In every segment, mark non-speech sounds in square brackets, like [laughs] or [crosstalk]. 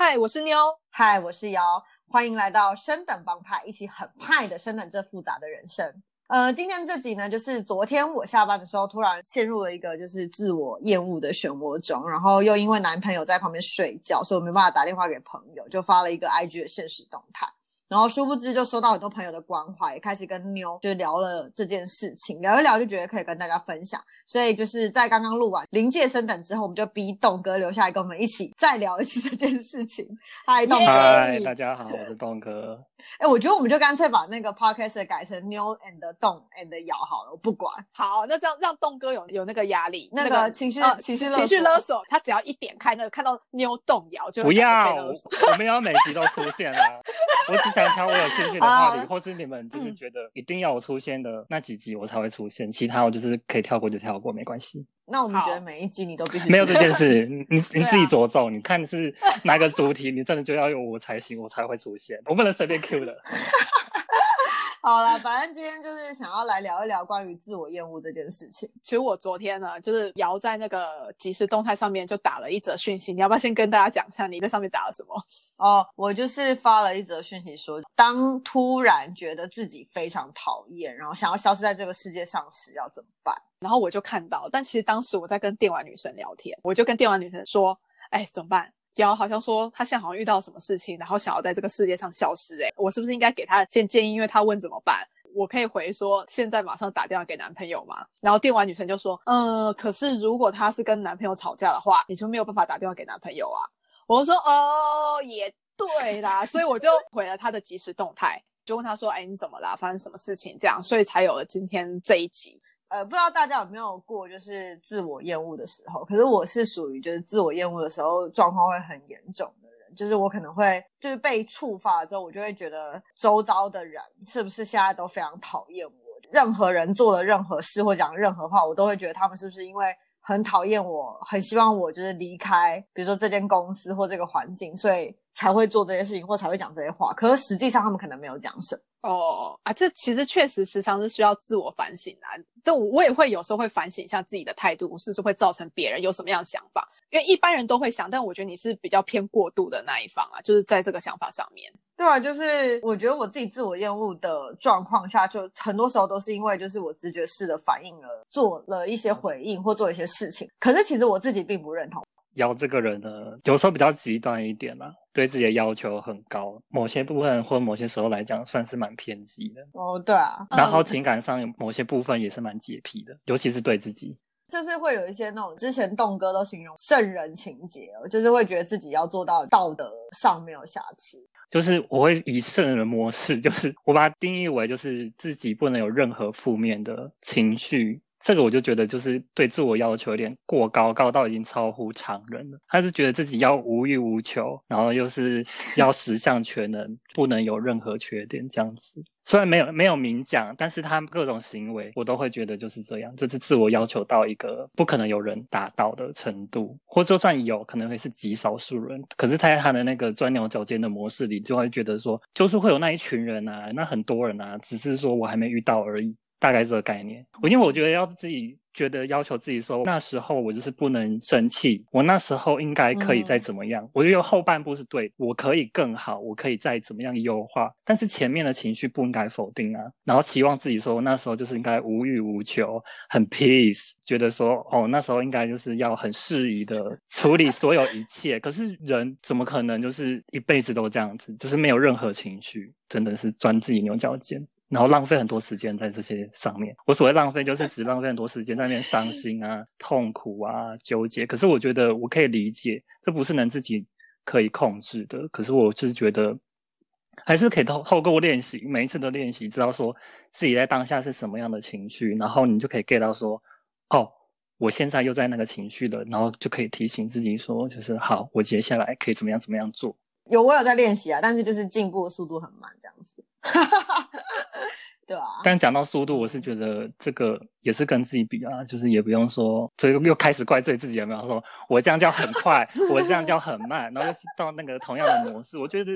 嗨，我是妞。嗨，我是瑶。欢迎来到升等帮派，一起很派的升等这复杂的人生。呃，今天这集呢，就是昨天我下班的时候，突然陷入了一个就是自我厌恶的漩涡中，然后又因为男朋友在旁边睡觉，所以我没办法打电话给朋友，就发了一个 IG 的现实动态。然后殊不知就收到很多朋友的关怀，也开始跟妞就聊了这件事情，聊一聊就觉得可以跟大家分享，所以就是在刚刚录完临界生等之后，我们就逼董哥留下来跟我们一起再聊一次这件事情。[laughs] 嗨，栋哥。嗨，大家好，我是董哥。哎，我觉得我们就干脆把那个 podcast 改成妞 and 动 and 瑶好了，我不管。好，那这样让栋哥有有那个压力，那个情绪、呃、情绪情绪勒索，他只要一点开那个看到妞动摇就不要，我们要每集都出现啊。[laughs] 我只想挑我有兴趣的话题，或是你们就是觉得一定要我出现的那几集，我才会出现。其他我就是可以跳过就跳过，没关系。那我们觉得每一集你都必须没有这件事，[laughs] 你你自己着重，你看是哪个主题，你真的就要有我才行，我才会出现，我不能随便 Q 的。好了，反正今天就是想要来聊一聊关于自我厌恶这件事情。其实我昨天呢，就是瑶在那个即时动态上面就打了一则讯息，你要不要先跟大家讲一下你在上面打了什么？[laughs] 哦，我就是发了一则讯息说，当突然觉得自己非常讨厌，然后想要消失在这个世界上时，要怎么办？然后我就看到，但其实当时我在跟电玩女神聊天，我就跟电玩女神说，哎，怎么办？瑶好像说他现在好像遇到什么事情，然后想要在这个世界上消失。哎，我是不是应该给他先建议？因为他问怎么办，我可以回说现在马上打电话给男朋友吗？然后电玩女生就说，嗯，可是如果他是跟男朋友吵架的话，你就没有办法打电话给男朋友啊。我说，哦，也对啦，所以我就回了他的即时动态，就问他说，哎，你怎么啦？发生什么事情？这样，所以才有了今天这一集。呃，不知道大家有没有过就是自我厌恶的时候？可是我是属于就是自我厌恶的时候状况会很严重的人，就是我可能会就是被触发了之后，我就会觉得周遭的人是不是现在都非常讨厌我？任何人做了任何事或讲任何话，我都会觉得他们是不是因为很讨厌我，很希望我就是离开，比如说这间公司或这个环境，所以才会做这些事情或才会讲这些话。可是实际上他们可能没有讲什么。哦啊，这其实确实时常是需要自我反省的。但我也会有时候会反省一下自己的态度，是不是会造成别人有什么样的想法？因为一般人都会想，但我觉得你是比较偏过度的那一方啊，就是在这个想法上面。对啊，就是我觉得我自己自我厌恶的状况下，就很多时候都是因为就是我直觉式的反应而，做了一些回应或做一些事情。可是其实我自己并不认同。瑶这个人呢，有时候比较极端一点啦，对自己的要求很高，某些部分或某些时候来讲，算是蛮偏激的。哦，对啊。然后情感上某些部分也是蛮洁癖的，尤其是对自己。就是会有一些那种之前栋哥都形容圣人情节，就是会觉得自己要做到道德上没有瑕疵。就是我会以圣人模式，就是我把它定义为就是自己不能有任何负面的情绪。这个我就觉得就是对自我要求有点过高，高到已经超乎常人了。他是觉得自己要无欲无求，然后又是 [laughs] 要十项全能，不能有任何缺点这样子。虽然没有没有明讲，但是他各种行为我都会觉得就是这样，就是自我要求到一个不可能有人达到的程度，或就算有可能会是极少数人。可是他在他的那个钻牛角尖的模式里，就会觉得说，就是会有那一群人啊，那很多人啊，只是说我还没遇到而已。大概这个概念，我因为我觉得要自己觉得要求自己说，那时候我就是不能生气，我那时候应该可以再怎么样。嗯、我觉得后半部是对，我可以更好，我可以再怎么样优化，但是前面的情绪不应该否定啊。然后期望自己说，那时候就是应该无欲无求，很 peace，觉得说哦，那时候应该就是要很适宜的处理所有一切。可是人怎么可能就是一辈子都这样子，就是没有任何情绪，真的是钻自己牛角尖。然后浪费很多时间在这些上面。我所谓浪费，就是只浪费很多时间在那边伤心啊、痛苦啊、纠结。可是我觉得我可以理解，这不是能自己可以控制的。可是我就是觉得，还是可以透透过练习，每一次的练习，知道说自己在当下是什么样的情绪，然后你就可以 get 到说，哦，我现在又在那个情绪了，然后就可以提醒自己说，就是好，我接下来可以怎么样怎么样做。有，我有在练习啊，但是就是进步的速度很慢，这样子。[laughs] 对啊。但讲到速度，我是觉得这个也是跟自己比啊，就是也不用说，所以又开始怪罪自己，有没有说我这样叫很快，我这样叫很慢，然后又是到那个同样的模式，我觉得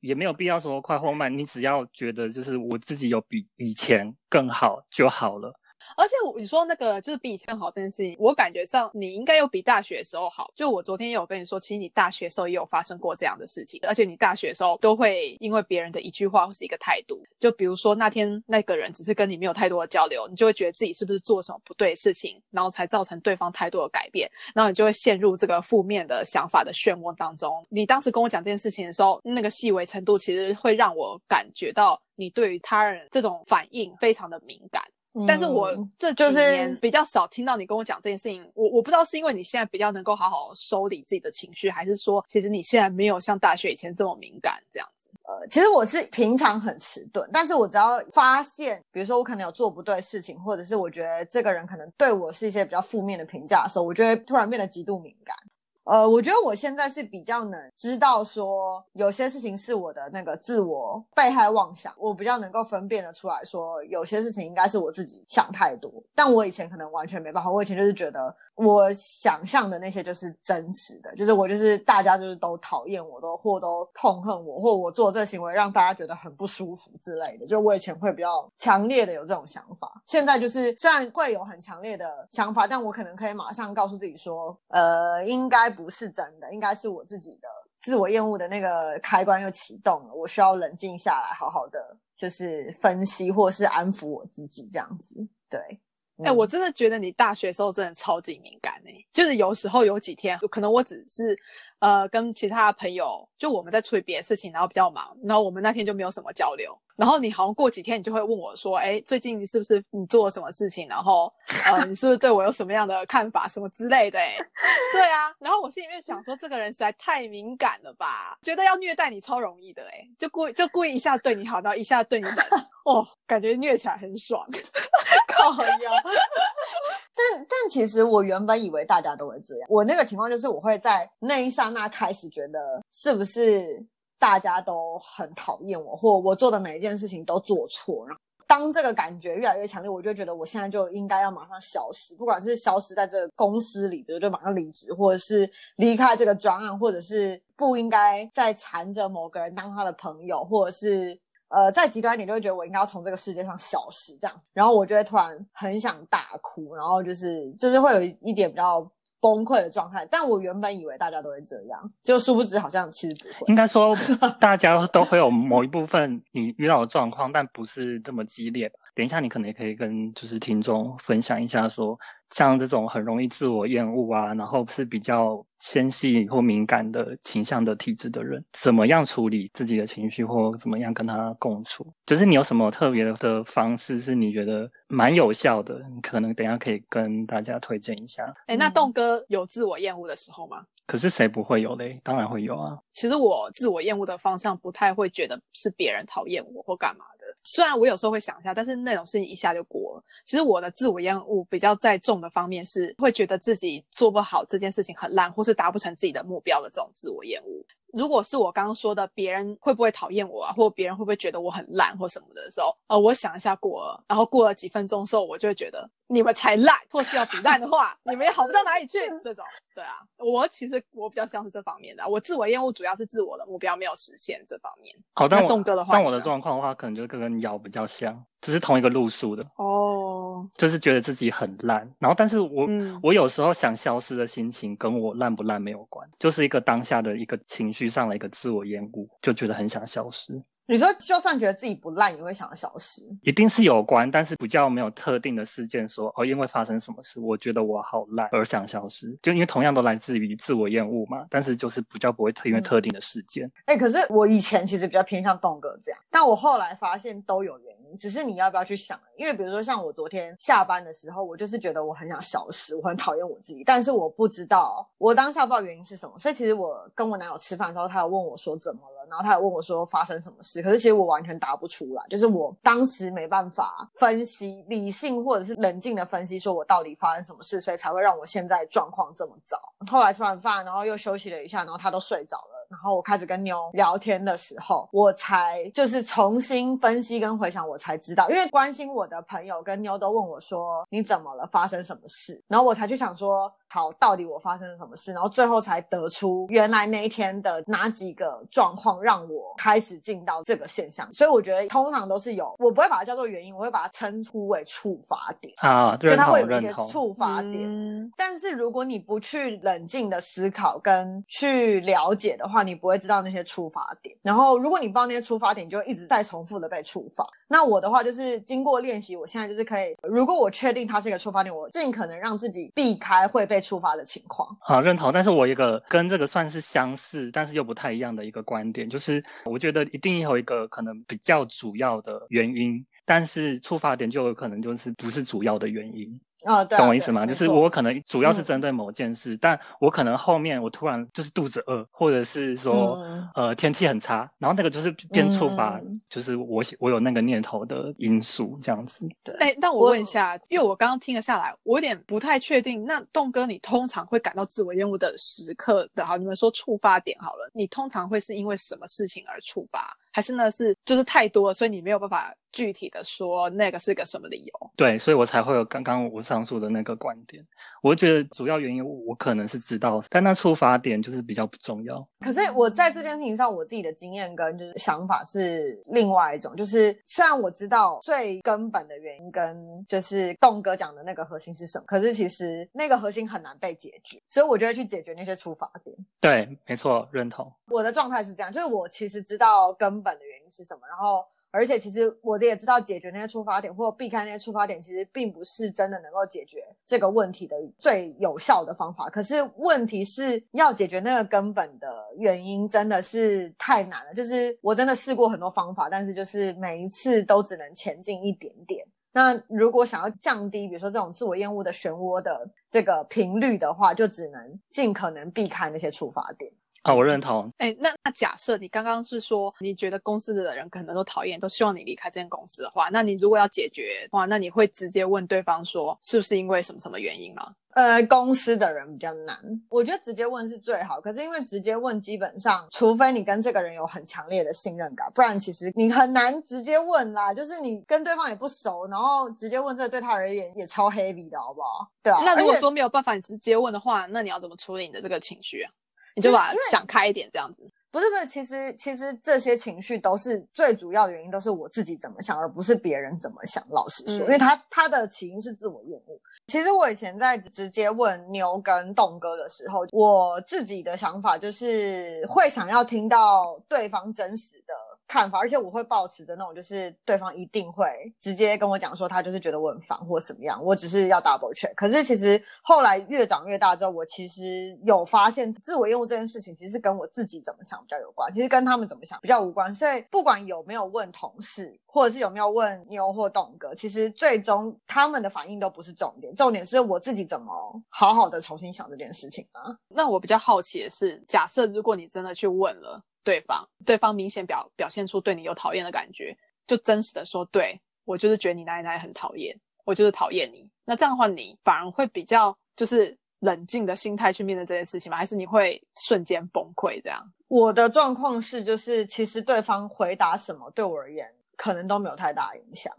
也没有必要说快或慢，你只要觉得就是我自己有比以前更好就好了。而且我你说那个就是比以前好这件事情，我感觉上你应该有比大学的时候好。就我昨天也有跟你说，其实你大学时候也有发生过这样的事情，而且你大学的时候都会因为别人的一句话或是一个态度，就比如说那天那个人只是跟你没有太多的交流，你就会觉得自己是不是做什么不对事情，然后才造成对方态度的改变，然后你就会陷入这个负面的想法的漩涡当中。你当时跟我讲这件事情的时候，那个细微程度其实会让我感觉到你对于他人这种反应非常的敏感。但是我这几年比较少听到你跟我讲这件事情，我我不知道是因为你现在比较能够好好收理自己的情绪，还是说其实你现在没有像大学以前这么敏感这样子。呃，其实我是平常很迟钝，但是我只要发现，比如说我可能有做不对的事情，或者是我觉得这个人可能对我是一些比较负面的评价的时候，我就会突然变得极度敏感。呃，我觉得我现在是比较能知道说，有些事情是我的那个自我被害妄想，我比较能够分辨得出来说，有些事情应该是我自己想太多，但我以前可能完全没办法，我以前就是觉得。我想象的那些就是真实的，就是我就是大家就是都讨厌我，都或都痛恨我，或我做这行为让大家觉得很不舒服之类的。就我以前会比较强烈的有这种想法，现在就是虽然会有很强烈的想法，但我可能可以马上告诉自己说，呃，应该不是真的，应该是我自己的自我厌恶的那个开关又启动了，我需要冷静下来，好好的就是分析或是安抚我自己这样子，对。哎、欸，我真的觉得你大学时候真的超级敏感哎、欸，就是有时候有几天，可能我只是呃跟其他的朋友，就我们在处理别的事情，然后比较忙，然后我们那天就没有什么交流。然后你好像过几天，你就会问我说：“哎，最近你是不是你做了什么事情？然后呃，你是不是对我有什么样的看法，什么之类的？”哎，对啊。然后我心里面想说，这个人实在太敏感了吧，觉得要虐待你超容易的哎，就故意就故意一下对你好，然后一下对你冷，[laughs] 哦，感觉虐起来很爽。[laughs] 但但其实我原本以为大家都会这样。我那个情况就是，我会在那一刹那开始觉得，是不是大家都很讨厌我，或我做的每一件事情都做错。然后当这个感觉越来越强烈，我就觉得我现在就应该要马上消失，不管是消失在这个公司里，比如就马上离职，或者是离开这个专案，或者是不应该再缠着某个人当他的朋友，或者是。呃，再极端一点，就会觉得我应该要从这个世界上消失，这样，然后我就会突然很想大哭，然后就是就是会有一点比较崩溃的状态。但我原本以为大家都会这样，就殊不知好像其实不会。应该说，[laughs] 大家都会有某一部分你遇到的状况，但不是这么激烈。等一下，你可能也可以跟就是听众分享一下说。像这种很容易自我厌恶啊，然后是比较纤细或敏感的倾向的体质的人，怎么样处理自己的情绪，或怎么样跟他共处？就是你有什么特别的方式，是你觉得蛮有效的？你可能等一下可以跟大家推荐一下。哎，那栋哥有自我厌恶的时候吗？可是谁不会有嘞？当然会有啊。其实我自我厌恶的方向不太会觉得是别人讨厌我或干嘛的。虽然我有时候会想一下，但是那种事情一下就过了。其实我的自我厌恶比较在重的方面是会觉得自己做不好这件事情很烂，或是达不成自己的目标的这种自我厌恶。如果是我刚刚说的，别人会不会讨厌我啊，或别人会不会觉得我很烂或什么的时候，呃，我想一下过了，然后过了几分钟之后，我就会觉得你们才烂，或是要比烂的话，[laughs] 你们也好不到哪里去。这种，对啊，我其实我比较像是这方面的，我自我厌恶主要是自我的目标没有实现这方面。好，但我栋哥的话，但我的状况的话，可能就跟跟瑶比较像，只是同一个路数的。哦，就是觉得自己很烂，然后但是我、嗯、我有时候想消失的心情跟我烂不烂没有关，就是一个当下的一个情绪上的一个自我厌恶，就觉得很想消失。你说就算觉得自己不烂，也会想要消失？一定是有关，但是比较没有特定的事件说哦，因为发生什么事，我觉得我好烂而想消失。就因为同样都来自于自我厌恶嘛，但是就是比较不会特因为特定的事件。哎、嗯欸，可是我以前其实比较偏向栋哥这样，但我后来发现都有原因，只是你要不要去想。因为比如说像我昨天下班的时候，我就是觉得我很想消失，我很讨厌我自己，但是我不知道我当下不知道原因是什么。所以其实我跟我男友吃饭的时候，他有问我说怎么了。然后他也问我说发生什么事，可是其实我完全答不出来，就是我当时没办法分析、理性或者是冷静的分析，说我到底发生什么事，所以才会让我现在状况这么糟。后来吃完饭，然后又休息了一下，然后他都睡着了，然后我开始跟妞聊天的时候，我才就是重新分析跟回想，我才知道，因为关心我的朋友跟妞都问我说你怎么了，发生什么事，然后我才去想说。好，到底我发生了什么事？然后最后才得出原来那一天的哪几个状况况让我开始进到这个现象。所以我觉得通常都是有，我不会把它叫做原因，我会把它称呼为触发点啊，就它会有一些触发点。嗯、但是如果你不去冷静的思考跟去了解的话，你不会知道那些触发点。然后如果你不知道那些触发点，就一直在重复的被触发。那我的话就是经过练习，我现在就是可以，如果我确定它是一个触发点，我尽可能让自己避开会被触发的情况。好，认同。但是我一个跟这个算是相似，但是又不太一样的一个观点，就是我觉得一定有一个可能比较主要的原因，但是触发点就有可能就是不是主要的原因。哦，对啊、懂我意思吗？就是我可能主要是针对某件事，嗯、但我可能后面我突然就是肚子饿，或者是说、嗯、呃天气很差，然后那个就是变触发，嗯、就是我我有那个念头的因素这样子。对，但但我问一下，因为我刚刚听了下来，我有点不太确定。那栋哥，你通常会感到自我厌恶的时刻的，好，你们说触发点好了，你通常会是因为什么事情而触发？还是呢？是就是太多了，所以你没有办法具体的说那个是个什么理由？对，所以我才会有刚刚我上述的那个观点。我觉得主要原因我可能是知道，但那出发点就是比较不重要。可是我在这件事情上，我自己的经验跟就是想法是另外一种。就是虽然我知道最根本的原因跟就是栋哥讲的那个核心是什么，可是其实那个核心很难被解决，所以我就会去解决那些出发点。对，没错，认同。我的状态是这样，就是我其实知道根本的原因是什么，然后而且其实我也知道解决那些触发点或避开那些触发点，其实并不是真的能够解决这个问题的最有效的方法。可是问题是要解决那个根本的原因，真的是太难了。就是我真的试过很多方法，但是就是每一次都只能前进一点点。那如果想要降低，比如说这种自我厌恶的漩涡的这个频率的话，就只能尽可能避开那些触发点。啊，我认同。哎、欸，那那假设你刚刚是说，你觉得公司的人可能都讨厌，都希望你离开这间公司的话，那你如果要解决的话，那你会直接问对方说，是不是因为什么什么原因吗？呃，公司的人比较难，我觉得直接问是最好。可是因为直接问，基本上除非你跟这个人有很强烈的信任感，不然其实你很难直接问啦。就是你跟对方也不熟，然后直接问这个对他而言也超 heavy 的，好不好？对啊。那如果说没有办法你直接问的话，那你要怎么处理你的这个情绪啊？你就把想开一点，这样子。不是不是，其实其实这些情绪都是最主要的原因，都是我自己怎么想，而不是别人怎么想。老实说，嗯、因为他他的起因是自我厌恶。其实我以前在直接问牛跟栋哥的时候，我自己的想法就是会想要听到对方真实的看法，而且我会保持着那种，就是对方一定会直接跟我讲说他就是觉得我很烦或什么样，我只是要 double check。可是其实后来越长越大之后，我其实有发现自我厌恶这件事情，其实是跟我自己怎么想比较有关，其实跟他们怎么想比较无关。所以不管有没有问同事，或者是有没有问妞或栋哥，其实最终他们的反应都不是重点，重点是我自己怎么好好的重新想这件事情啊。那我比较好奇的是，假设如果你真的去问了。对方，对方明显表表现出对你有讨厌的感觉，就真实的说，对，我就是觉得你哪里哪里很讨厌，我就是讨厌你。那这样的话，你反而会比较就是冷静的心态去面对这件事情吗？还是你会瞬间崩溃这样？我的状况是，就是其实对方回答什么，对我而言可能都没有太大影响。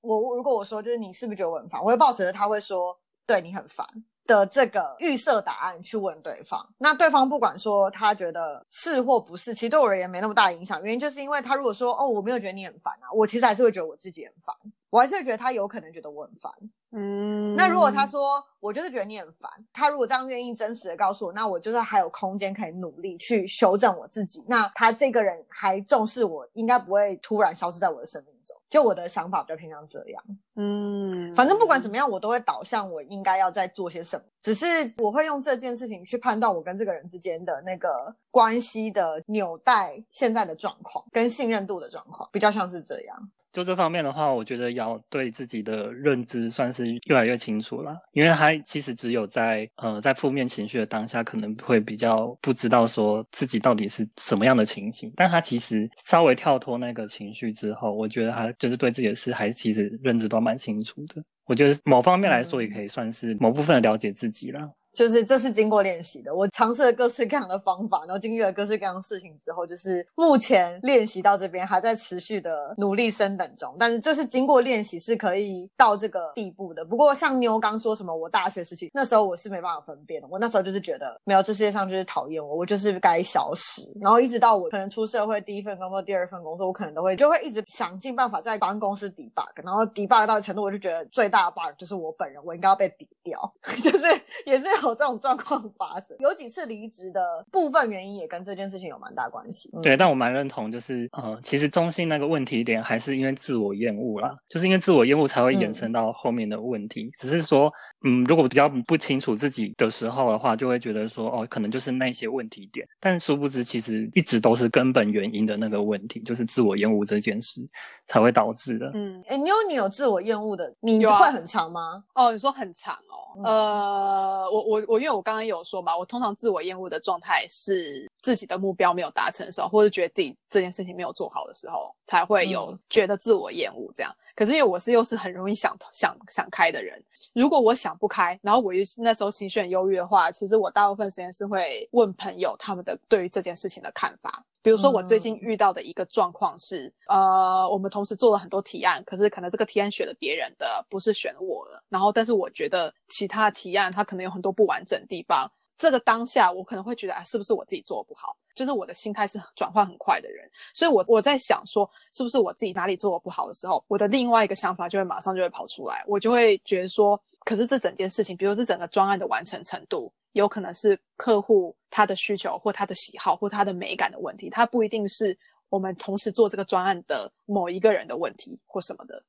我如果我说就是你是不是觉得我很烦，我会抱持着他会说对你很烦。的这个预设答案去问对方，那对方不管说他觉得是或不是，其实对我而言没那么大影响。原因就是因为他如果说哦，我没有觉得你很烦啊，我其实还是会觉得我自己很烦，我还是觉得他有可能觉得我很烦。嗯，那如果他说我就是觉得你很烦，他如果这样愿意真实的告诉我，那我就是还有空间可以努力去修正我自己。那他这个人还重视我，应该不会突然消失在我的生命中。就我的想法比较偏向这样。嗯，反正不管怎么样，我都会导向我应该要再做些什么。只是我会用这件事情去判断我跟这个人之间的那个关系的纽带，现在的状况跟信任度的状况，比较像是这样。就这方面的话，我觉得要对自己的认知算是越来越清楚了，因为他其实只有在呃在负面情绪的当下，可能会比较不知道说自己到底是什么样的情形，但他其实稍微跳脱那个情绪之后，我觉得他就是对自己的事还其实认知都蛮清楚的。我觉得某方面来说，也可以算是某部分的了解自己了。就是这是经过练习的，我尝试了各式各样的方法，然后经历了各式各样的事情之后，就是目前练习到这边还在持续的努力升等中，但是就是经过练习是可以到这个地步的。不过像妞刚说什么，我大学时期那时候我是没办法分辨的，我那时候就是觉得没有，这世界上就是讨厌我，我就是该消失。然后一直到我可能出社会第一份工作、第二份工作，我可能都会就会一直想尽办法在帮公司 debug，然后 debug 到程度，我就觉得最大的 bug 就是我本人，我应该要被抵掉，[laughs] 就是也是。有这种状况发生，有几次离职的部分原因也跟这件事情有蛮大关系。嗯、对，但我蛮认同，就是呃，其实中心那个问题点还是因为自我厌恶啦，就是因为自我厌恶才会衍生到后面的问题。嗯、只是说，嗯，如果比较不清楚自己的时候的话，就会觉得说，哦，可能就是那些问题点。但殊不知，其实一直都是根本原因的那个问题，就是自我厌恶这件事才会导致的。嗯，哎，妞，你有自我厌恶的，你会很长吗？啊、哦，你说很长哦。嗯、呃，我我我我，因为我刚刚有说嘛，我通常自我厌恶的状态是自己的目标没有达成的时候，或者觉得自己这件事情没有做好的时候，才会有觉得自我厌恶这样。嗯、可是因为我是又是很容易想想想开的人，如果我想不开，然后我又那时候情绪很忧郁的话，其实我大部分时间是会问朋友他们的对于这件事情的看法。比如说，我最近遇到的一个状况是，嗯、呃，我们同时做了很多提案，可是可能这个提案选了别人的，不是选我了。然后，但是我觉得其他提案它可能有很多不完整的地方。这个当下，我可能会觉得，哎，是不是我自己做的不好？就是我的心态是转换很快的人，所以我我在想说，是不是我自己哪里做的不好的时候，我的另外一个想法就会马上就会跑出来，我就会觉得说，可是这整件事情，比如这整个专案的完成程度。有可能是客户他的需求或他的喜好或他的美感的问题，他不一定是我们同时做这个专案的某一个人的问题或什么的。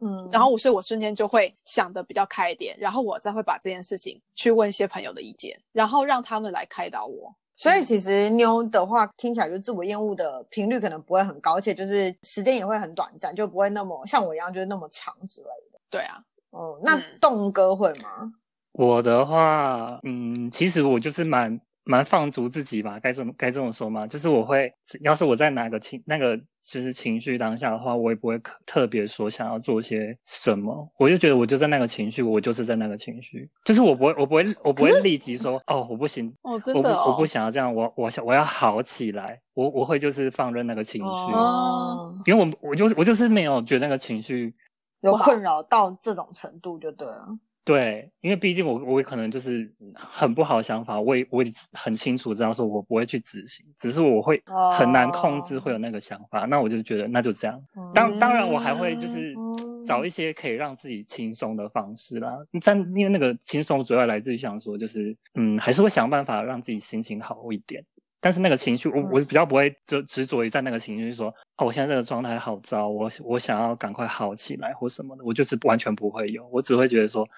嗯，然后我所以我瞬间就会想的比较开一点，然后我再会把这件事情去问一些朋友的意见，然后让他们来开导我。所以其实妞的话听起来就自我厌恶的频率可能不会很高，而且就是时间也会很短暂，就不会那么像我一样就是那么长之类的。对啊，哦，那栋哥会吗？嗯我的话，嗯，其实我就是蛮蛮放逐自己吧，该这么该这么说吗？就是我会，要是我在哪个情那个就是情绪当下的话，我也不会特别说想要做些什么，我就觉得我就在那个情绪，我就是在那个情绪，就是我不会，我不会，我不会立即说，哦，我不行，哦，真的哦，我不，我不想要这样，我我想我要好起来，我我会就是放任那个情绪，哦，因为我我就是我就是没有觉得那个情绪有困扰到这种程度就对了。对，因为毕竟我我可能就是很不好的想法，我也我也很清楚知道说我不会去执行，只是我会很难控制会有那个想法，哦、那我就觉得那就这样。当当然我还会就是找一些可以让自己轻松的方式啦，但因为那个轻松主要来自于想说就是嗯，还是会想办法让自己心情好一点。但是那个情绪，我我比较不会执执着于在那个情绪，就是说哦，我现在这个状态好糟，我我想要赶快好起来或什么的，我就是完全不会有，我只会觉得说。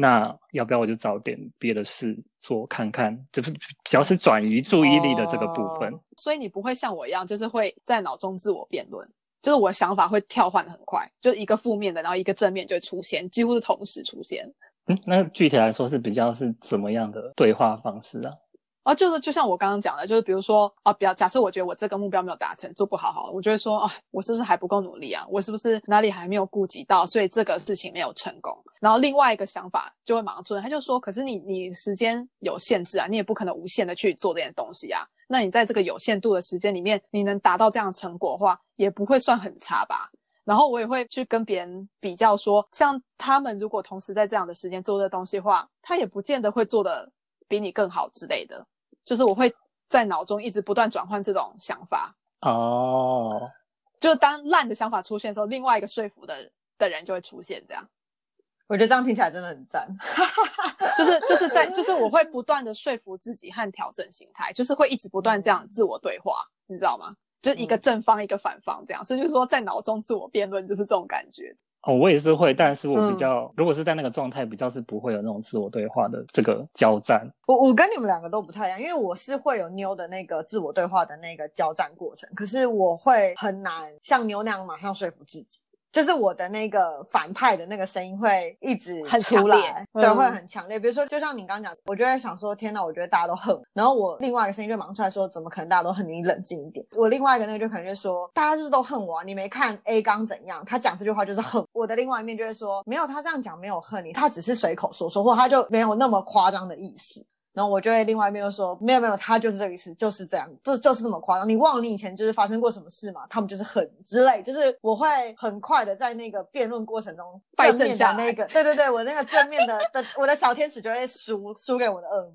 那要不要我就找点别的事做看看，就是只要是转移注意力的这个部分。哦，所以你不会像我一样，就是会在脑中自我辩论，就是我的想法会跳换的很快，就一个负面的，然后一个正面就会出现，几乎是同时出现。嗯，那具体来说是比较是怎么样的对话方式啊？啊，就是就像我刚刚讲的，就是比如说啊，比较假设我觉得我这个目标没有达成，做不好好了，我就会说啊，我是不是还不够努力啊？我是不是哪里还没有顾及到，所以这个事情没有成功？然后另外一个想法就会马上出现，他就说，可是你你时间有限制啊，你也不可能无限的去做这件东西啊。那你在这个有限度的时间里面，你能达到这样的成果的话，也不会算很差吧？然后我也会去跟别人比较说，像他们如果同时在这样的时间做这东西的话，他也不见得会做得比你更好之类的。就是我会在脑中一直不断转换这种想法哦，就是当烂的想法出现的时候，另外一个说服的的人就会出现。这样，我觉得这样听起来真的很赞。[laughs] 就是就是在就是我会不断的说服自己和调整心态，就是会一直不断这样自我对话，你知道吗？就一个正方一个反方这样，所以就是说在脑中自我辩论就是这种感觉。哦，我也是会，但是我比较，嗯、如果是在那个状态，比较是不会有那种自我对话的这个交战。我我跟你们两个都不太一样，因为我是会有妞的那个自我对话的那个交战过程，可是我会很难像妞那样马上说服自己。就是我的那个反派的那个声音会一直很出来，对，嗯、会很强烈。比如说，就像你刚刚讲，我就在想说，天哪，我觉得大家都恨。然后我另外一个声音就忙出来说，怎么可能大家都恨你？你冷静一点。我另外一个那个就可能就说，大家就是都恨我啊，你没看 A 刚怎样？他讲这句话就是恨。我的另外一面就会说，没有，他这样讲没有恨你，他只是随口说说，或他就没有那么夸张的意思。然后我就会另外一边又说，没有没有，他就是这个意思，就是这样，就就是这么夸张。你忘了你以前就是发生过什么事吗？他们就是很之类，就是我会很快的在那个辩论过程中正面的那个，对对对，我那个正面的的我的小天使就会输输给我的恶魔。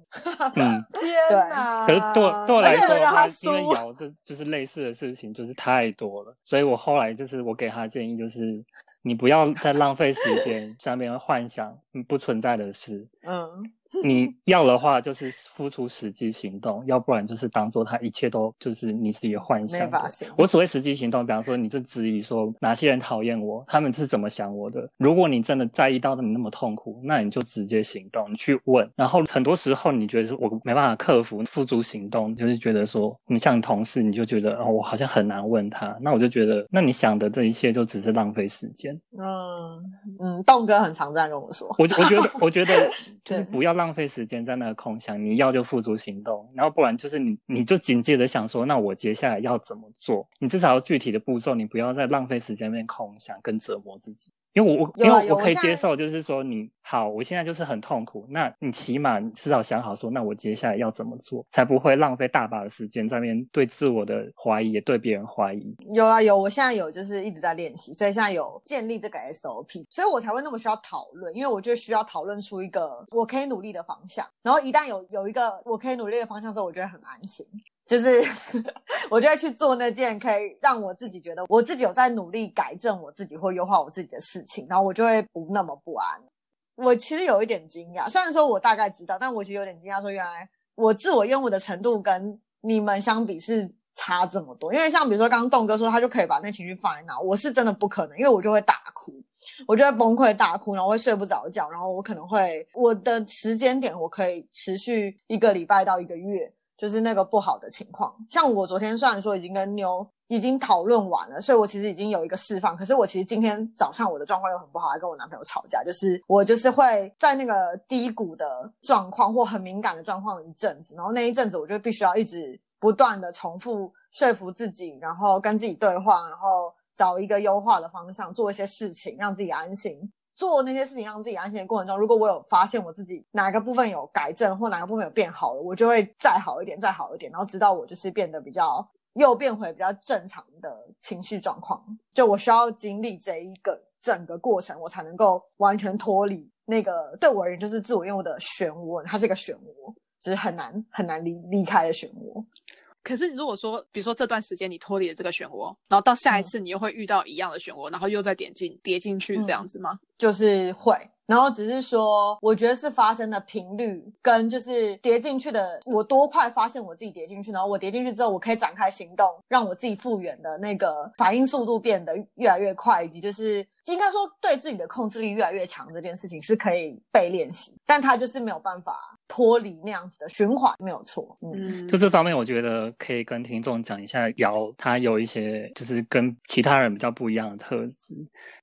嗯，[laughs] 天哪！可是对对我来说的话，因为瑶这就是类似的事情就是太多了，所以我后来就是我给他建议就是，你不要再浪费时间 [laughs] 在那边幻想不存在的事。嗯。你 [laughs] 要的话，就是付出实际行动；要不然就是当做他一切都就是你自己的幻想。我所谓实际行动，比方说，你就质疑说哪些人讨厌我，他们是怎么想我的。如果你真的在意到你那么痛苦，那你就直接行动，你去问。然后很多时候你觉得说我没办法克服，付诸行动，就是觉得说你像你同事，你就觉得哦，我好像很难问他。那我就觉得，那你想的这一切就只是浪费时间。嗯嗯，栋哥很常这样跟我说。我我觉得，我觉得 [laughs] 就是不要浪浪费时间在那个空想，你要就付诸行动，然后不然就是你你就紧接着想说，那我接下来要怎么做？你至少要具体的步骤，你不要再浪费时间面空想跟折磨自己。因为我我因为我可以接受，就是说你好，我现在就是很痛苦，那你起码你至少想好说，那我接下来要怎么做，才不会浪费大把的时间在那边对自我的怀疑，也对别人怀疑。有啊有，我现在有就是一直在练习，所以现在有建立这个 SOP，所以我才会那么需要讨论，因为我就需要讨论出一个我可以努力的方向，然后一旦有有一个我可以努力的方向之后，我觉得很安心。就是 [laughs] 我就会去做那件可以让我自己觉得我自己有在努力改正我自己或优化我自己的事情，然后我就会不那么不安。我其实有一点惊讶，虽然说我大概知道，但我其实有点惊讶，说原来我自我厌恶的程度跟你们相比是差这么多。因为像比如说刚刚栋哥说他就可以把那情绪放在那，我是真的不可能，因为我就会大哭，我就会崩溃大哭，然后会睡不着觉，然后我可能会我的时间点我可以持续一个礼拜到一个月。就是那个不好的情况，像我昨天虽然说已经跟妞已经讨论完了，所以我其实已经有一个释放。可是我其实今天早上我的状况又很不好，还跟我男朋友吵架。就是我就是会在那个低谷的状况或很敏感的状况一阵子，然后那一阵子我就必须要一直不断的重复说服自己，然后跟自己对话，然后找一个优化的方向，做一些事情让自己安心。做那些事情让自己安心的过程中，如果我有发现我自己哪个部分有改正，或哪个部分有变好了，我就会再好一点，再好一点，然后直到我就是变得比较又变回比较正常的情绪状况。就我需要经历这一个整个过程，我才能够完全脱离那个对我而言就是自我厌恶的漩涡，它是一个漩涡，只是很难很难离离开的漩涡。可是，如果说，比如说这段时间你脱离了这个漩涡，然后到下一次你又会遇到一样的漩涡，嗯、然后又再点进跌进去这样子吗？就是会。然后只是说，我觉得是发生的频率跟就是跌进去的，我多快发现我自己跌进去，然后我跌进去之后，我可以展开行动，让我自己复原的那个反应速度变得越来越快，以及就是应该说对自己的控制力越来越强这件事情是可以被练习，但他就是没有办法脱离那样子的循环，没有错。嗯，就这方面，我觉得可以跟听众讲一下，瑶他有一些就是跟其他人比较不一样的特质，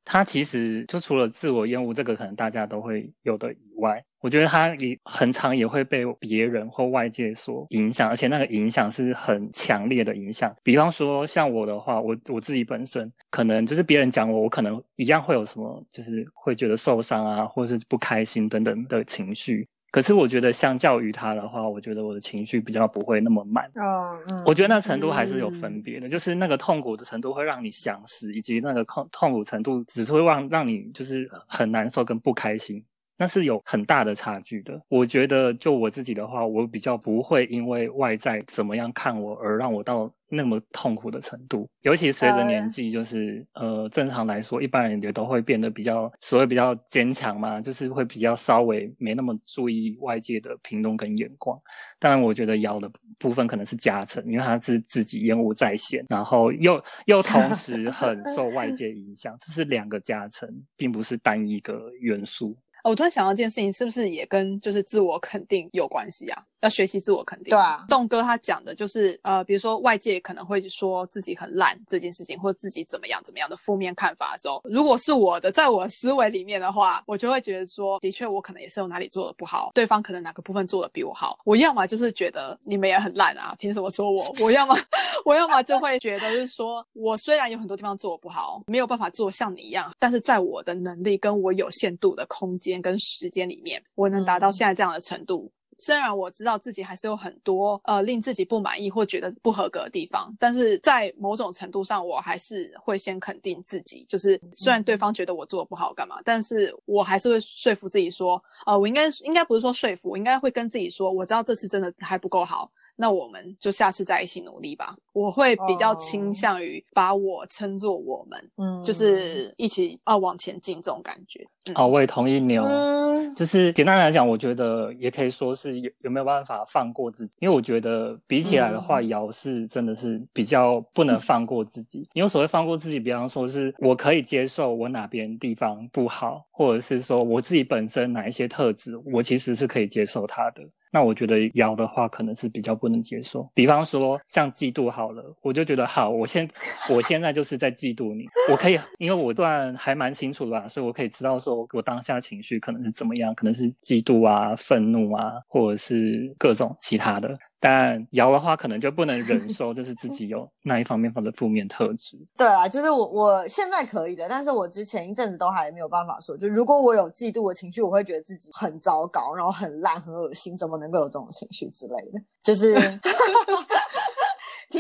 他其实就除了自我厌恶这个，可能大。家家都会有的以外，我觉得他也很常也会被别人或外界所影响，而且那个影响是很强烈的影响。比方说像我的话，我我自己本身可能就是别人讲我，我可能一样会有什么，就是会觉得受伤啊，或者是不开心等等的情绪。可是我觉得相较于他的话，我觉得我的情绪比较不会那么慢。哦嗯，我觉得那程度还是有分别的，嗯、就是那个痛苦的程度会让你想死，以及那个痛痛苦程度只是会让让你就是很难受跟不开心。那是有很大的差距的。我觉得，就我自己的话，我比较不会因为外在怎么样看我而让我到那么痛苦的程度。尤其随着年纪，就是呃，正常来说，一般人也都会变得比较所谓比较坚强嘛，就是会比较稍微没那么注意外界的评论跟眼光。当然，我觉得瑶的部分可能是加成，因为他是自己厌恶在先，然后又又同时很受外 [laughs] 界影响，这是两个加成，并不是单一个元素。我突然想到一件事情，是不是也跟就是自我肯定有关系啊？要学习自我肯定。对啊，栋哥他讲的就是呃，比如说外界可能会说自己很烂这件事情，或者自己怎么样怎么样的负面看法的时候，如果是我的，在我思维里面的话，我就会觉得说，的确我可能也是有哪里做的不好，对方可能哪个部分做的比我好。我要么就是觉得你们也很烂啊，凭什么说我？我要么 [laughs] 我要么就会觉得就是说我虽然有很多地方做的不好，没有办法做像你一样，但是在我的能力跟我有限度的空间跟时间里面，我能达到现在这样的程度。嗯虽然我知道自己还是有很多呃令自己不满意或觉得不合格的地方，但是在某种程度上，我还是会先肯定自己。就是虽然对方觉得我做的不好干嘛，但是我还是会说服自己说，呃，我应该应该不是说说服，我应该会跟自己说，我知道这次真的还不够好。那我们就下次再一起努力吧。我会比较倾向于把我称作我们，嗯，就是一起啊往前进这种感觉。嗯、哦，我也同意牛。嗯，就是简单来讲，我觉得也可以说是有有没有办法放过自己，因为我觉得比起来的话，瑶是真的是比较不能放过自己。因为所谓放过自己，比方说是我可以接受我哪边地方不好，或者是说我自己本身哪一些特质，我其实是可以接受它的。那我觉得咬的话可能是比较不能接受，比方说像嫉妒好了，我就觉得好，我现我现在就是在嫉妒你，我可以，因为我段还蛮清楚的吧，所以我可以知道说我当下情绪可能是怎么样，可能是嫉妒啊、愤怒啊，或者是各种其他的。但摇的话，可能就不能忍 [laughs] 受，就是自己有那一方面的负面特质。对啊，就是我我现在可以的，但是我之前一阵子都还没有办法说。就如果我有嫉妒的情绪，我会觉得自己很糟糕，然后很烂、很恶心，怎么能够有这种情绪之类的？就是，[laughs]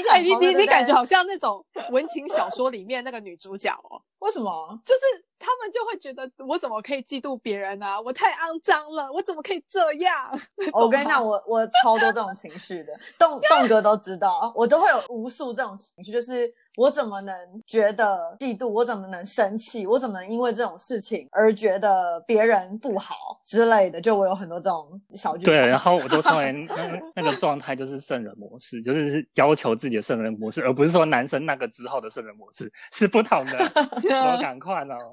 哎、欸，你你你感觉好像那种文情小说里面那个女主角哦？为什么？就是。他们就会觉得我怎么可以嫉妒别人啊？我太肮脏了，我怎么可以这样？[laughs] 我跟你讲，我我超多这种情绪的，栋 [laughs] 栋哥都知道，我都会有无数这种情绪，就是我怎么能觉得嫉妒？我怎么能生气？我怎么能因为这种事情而觉得别人不好之类的？就我有很多这种小剧。对，然后我都成为 [laughs] 那个状态，就是圣人模式，就是要求自己的圣人模式，而不是说男生那个之后的圣人模式是不同的。我赶快哦。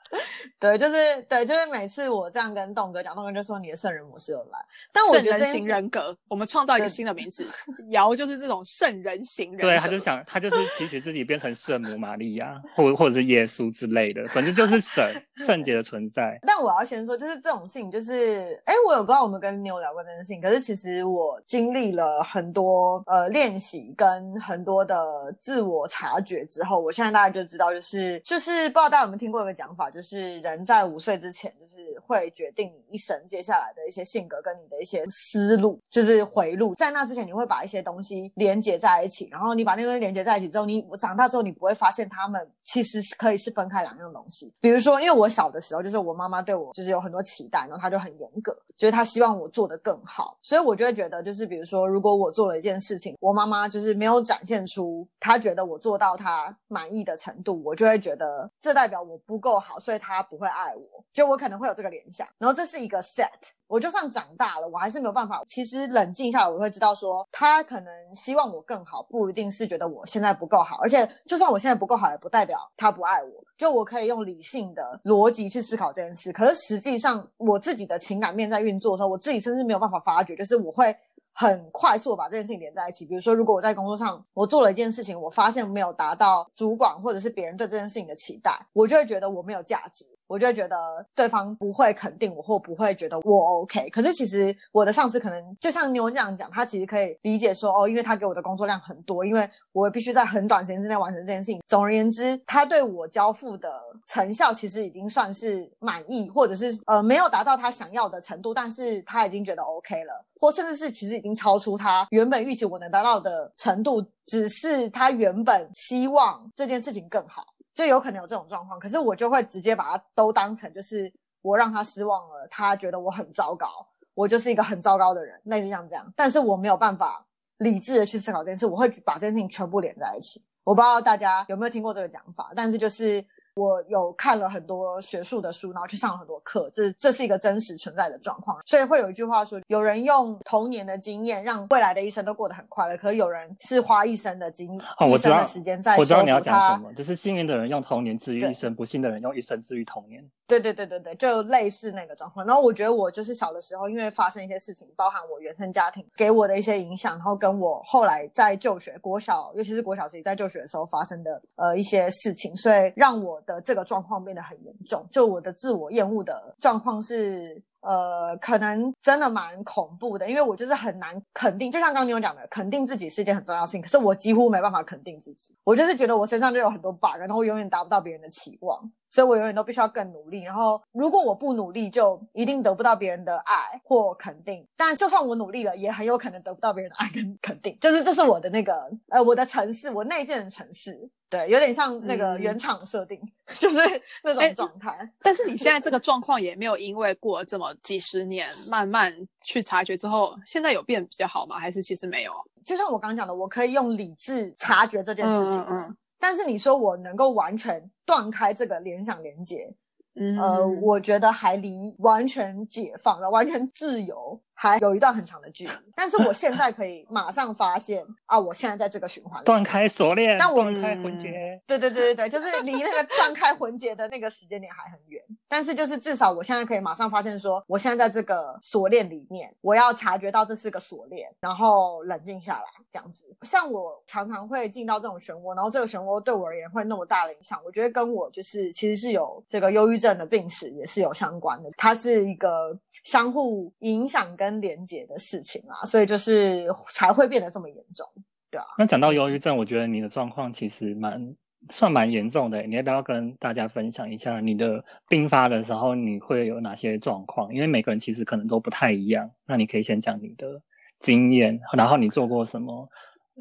[laughs] 对，就是对，就是每次我这样跟栋哥讲，栋哥就说你的圣人模式有来。但我觉得圣人型人格，我们创造一个新的名字，瑶就是这种圣人型人格。对，他就想，他就是期许自己变成圣母玛利亚，或或者是耶稣之类的，反正就是神圣洁的存在。[laughs] 但我要先说，就是这种事情，就是哎，我有不知道我们跟妞聊过这件事情，可是其实我经历了很多呃练习跟很多的自我察觉之后，我现在大概就知道，就是就是不知道大家有没有听过一个讲法，就是。就是人在五岁之前，就是会决定你一生接下来的一些性格跟你的一些思路，就是回路。在那之前，你会把一些东西连接在一起，然后你把那个东西连接在一起之后，你长大之后，你不会发现他们其实是可以是分开两样东西。比如说，因为我小的时候，就是我妈妈对我就是有很多期待，然后她就很严格，就是她希望我做得更好，所以我就会觉得，就是比如说，如果我做了一件事情，我妈妈就是没有展现出她觉得我做到她满意的程度，我就会觉得这代表我不够好。所他不会爱我，就我可能会有这个联想，然后这是一个 set。我就算长大了，我还是没有办法。其实冷静下来，我会知道说，他可能希望我更好，不一定是觉得我现在不够好。而且，就算我现在不够好，也不代表他不爱我。就我可以用理性的逻辑去思考这件事。可是实际上，我自己的情感面在运作的时候，我自己甚至没有办法发觉，就是我会。很快速把这件事情连在一起。比如说，如果我在工作上我做了一件事情，我发现没有达到主管或者是别人对这件事情的期待，我就会觉得我没有价值，我就会觉得对方不会肯定我，或不会觉得我 OK。可是其实我的上司可能就像妞这样讲，他其实可以理解说，哦，因为他给我的工作量很多，因为我必须在很短时间之内完成这件事情。总而言之，他对我交付的成效其实已经算是满意，或者是呃没有达到他想要的程度，但是他已经觉得 OK 了。或甚至是其实已经超出他原本预期我能达到的程度，只是他原本希望这件事情更好，就有可能有这种状况。可是我就会直接把它都当成就是我让他失望了，他觉得我很糟糕，我就是一个很糟糕的人，类似像这样。但是我没有办法理智的去思考这件事，我会把这件事情全部连在一起。我不知道大家有没有听过这个讲法，但是就是我有看了很多学术的书，然后去上了很多课，这这是一个真实存在的状况。所以会有一句话说，有人用童年的经验让未来的一生都过得很快乐，可是有人是花一生的经、哦、一生的时间在。我知道你要讲什么，就是幸运的人用童年治愈一生，不幸的人用一生治愈童年。对对对对对，就类似那个状况。然后我觉得我就是小的时候，因为发生一些事情，包含我原生家庭给我的一些影响，然后跟我后来在就学国小，尤其是国小时期在就学的时候发生的呃一些事情，所以让我的这个状况变得很严重。就我的自我厌恶的状况是。呃，可能真的蛮恐怖的，因为我就是很难肯定，就像刚刚你有讲的，肯定自己是一件很重要的事情。可是我几乎没办法肯定自己，我就是觉得我身上就有很多 bug，然后我永远达不到别人的期望，所以我永远都必须要更努力。然后如果我不努力，就一定得不到别人的爱或肯定。但就算我努力了，也很有可能得不到别人的爱跟肯定。就是这是我的那个呃，我的城市，我内建的城市。对，有点像那个原厂设定，嗯、[laughs] 就是那种状态、欸。但是你现在这个状况也没有因为过了这么几十年，慢慢去察觉之后，现在有变比较好吗？还是其实没有？就像我刚刚讲的，我可以用理智察觉这件事情。嗯，嗯，嗯。但是你说我能够完全断开这个联想连接，嗯，呃，我觉得还离完全解放了，完全自由。还有一段很长的距离，但是我现在可以马上发现啊，我现在在这个循环里断开锁链，但我断开魂结，对对对对对，就是离那个断开魂结的那个时间点还很远，但是就是至少我现在可以马上发现说，我现在在这个锁链里面，我要察觉到这是个锁链，然后冷静下来，这样子。像我常常会进到这种漩涡，然后这个漩涡对我而言会那么大的影响，我觉得跟我就是其实是有这个忧郁症的病史也是有相关的，它是一个相互影响跟。连接的事情啊，所以就是才会变得这么严重，对啊。那讲到忧郁症，我觉得你的状况其实蛮算蛮严重的。你要不要跟大家分享一下你的病发的时候你会有哪些状况？因为每个人其实可能都不太一样。那你可以先讲你的经验，然后你做过什么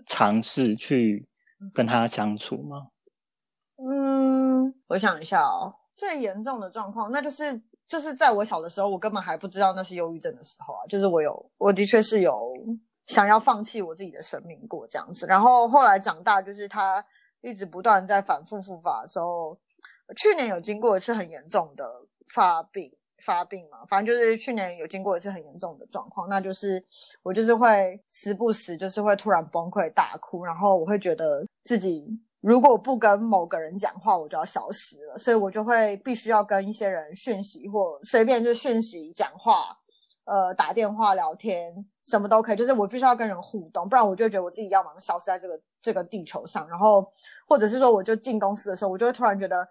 尝试去跟他相处吗？嗯，我想一下哦，最严重的状况，那就是。就是在我小的时候，我根本还不知道那是忧郁症的时候啊。就是我有，我的确是有想要放弃我自己的生命过这样子。然后后来长大，就是他一直不断在反复复发的时候，去年有经过一次很严重的发病发病嘛，反正就是去年有经过一次很严重的状况，那就是我就是会时不时就是会突然崩溃大哭，然后我会觉得自己。如果不跟某个人讲话，我就要消失了，所以我就会必须要跟一些人讯息或随便就讯息讲话，呃，打电话聊天，什么都可以，就是我必须要跟人互动，不然我就觉得我自己要马上消失在这个这个地球上。然后，或者是说，我就进公司的时候，我就会突然觉得，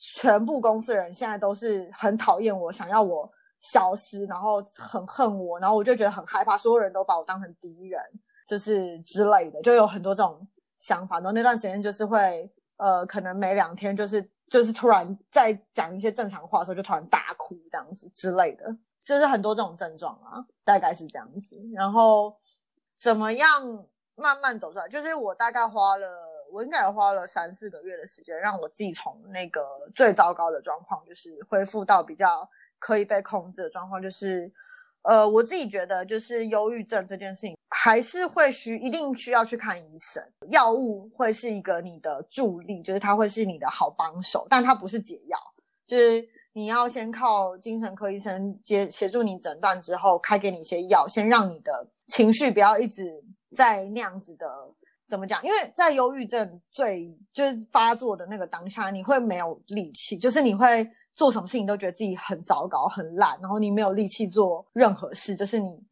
全部公司人现在都是很讨厌我，想要我消失，然后很恨我，然后我就觉得很害怕，所有人都把我当成敌人，就是之类的，就有很多这种。想法，然后那段时间就是会，呃，可能每两天就是就是突然在讲一些正常话的时候，就突然大哭这样子之类的，就是很多这种症状啊，大概是这样子。然后怎么样慢慢走出来？就是我大概花了，我应该花了三四个月的时间，让我自己从那个最糟糕的状况，就是恢复到比较可以被控制的状况，就是。呃，我自己觉得就是忧郁症这件事情，还是会需一定需要去看医生。药物会是一个你的助力，就是它会是你的好帮手，但它不是解药。就是你要先靠精神科医生接协助你诊断之后，开给你一些药，先让你的情绪不要一直在那样子的，怎么讲？因为在忧郁症最就是发作的那个当下，你会没有力气，就是你会。做什么事情都觉得自己很糟糕、很烂，然后你没有力气做任何事，就是你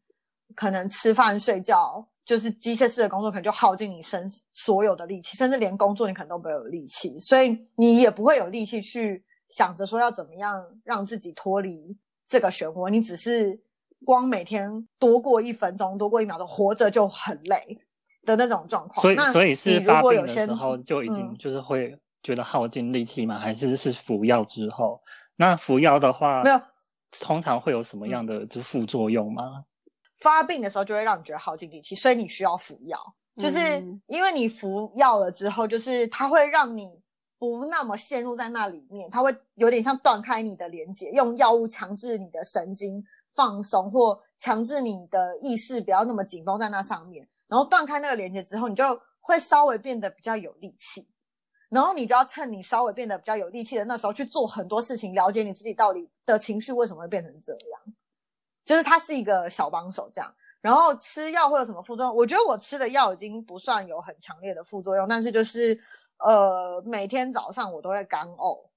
可能吃饭、睡觉，就是机械式的工作，可能就耗尽你身所有的力气，甚至连工作你可能都没有力气，所以你也不会有力气去想着说要怎么样让自己脱离这个漩涡，你只是光每天多过一分钟、多过一秒钟活着就很累的那种状况。所以，所以是发病的时候就已经就是会觉得耗尽力气吗？嗯、还是是服药之后？那服药的话，没有，通常会有什么样的就是副作用吗？发病的时候就会让你觉得耗尽力气，所以你需要服药。就是因为你服药了之后，就是它会让你不那么陷入在那里面，它会有点像断开你的连接，用药物强制你的神经放松，或强制你的意识不要那么紧绷在那上面。然后断开那个连接之后，你就会稍微变得比较有力气。然后你就要趁你稍微变得比较有力气的那时候去做很多事情，了解你自己到底的情绪为什么会变成这样。就是它是一个小帮手这样。然后吃药会有什么副作用？我觉得我吃的药已经不算有很强烈的副作用，但是就是呃每天早上我都会干呕，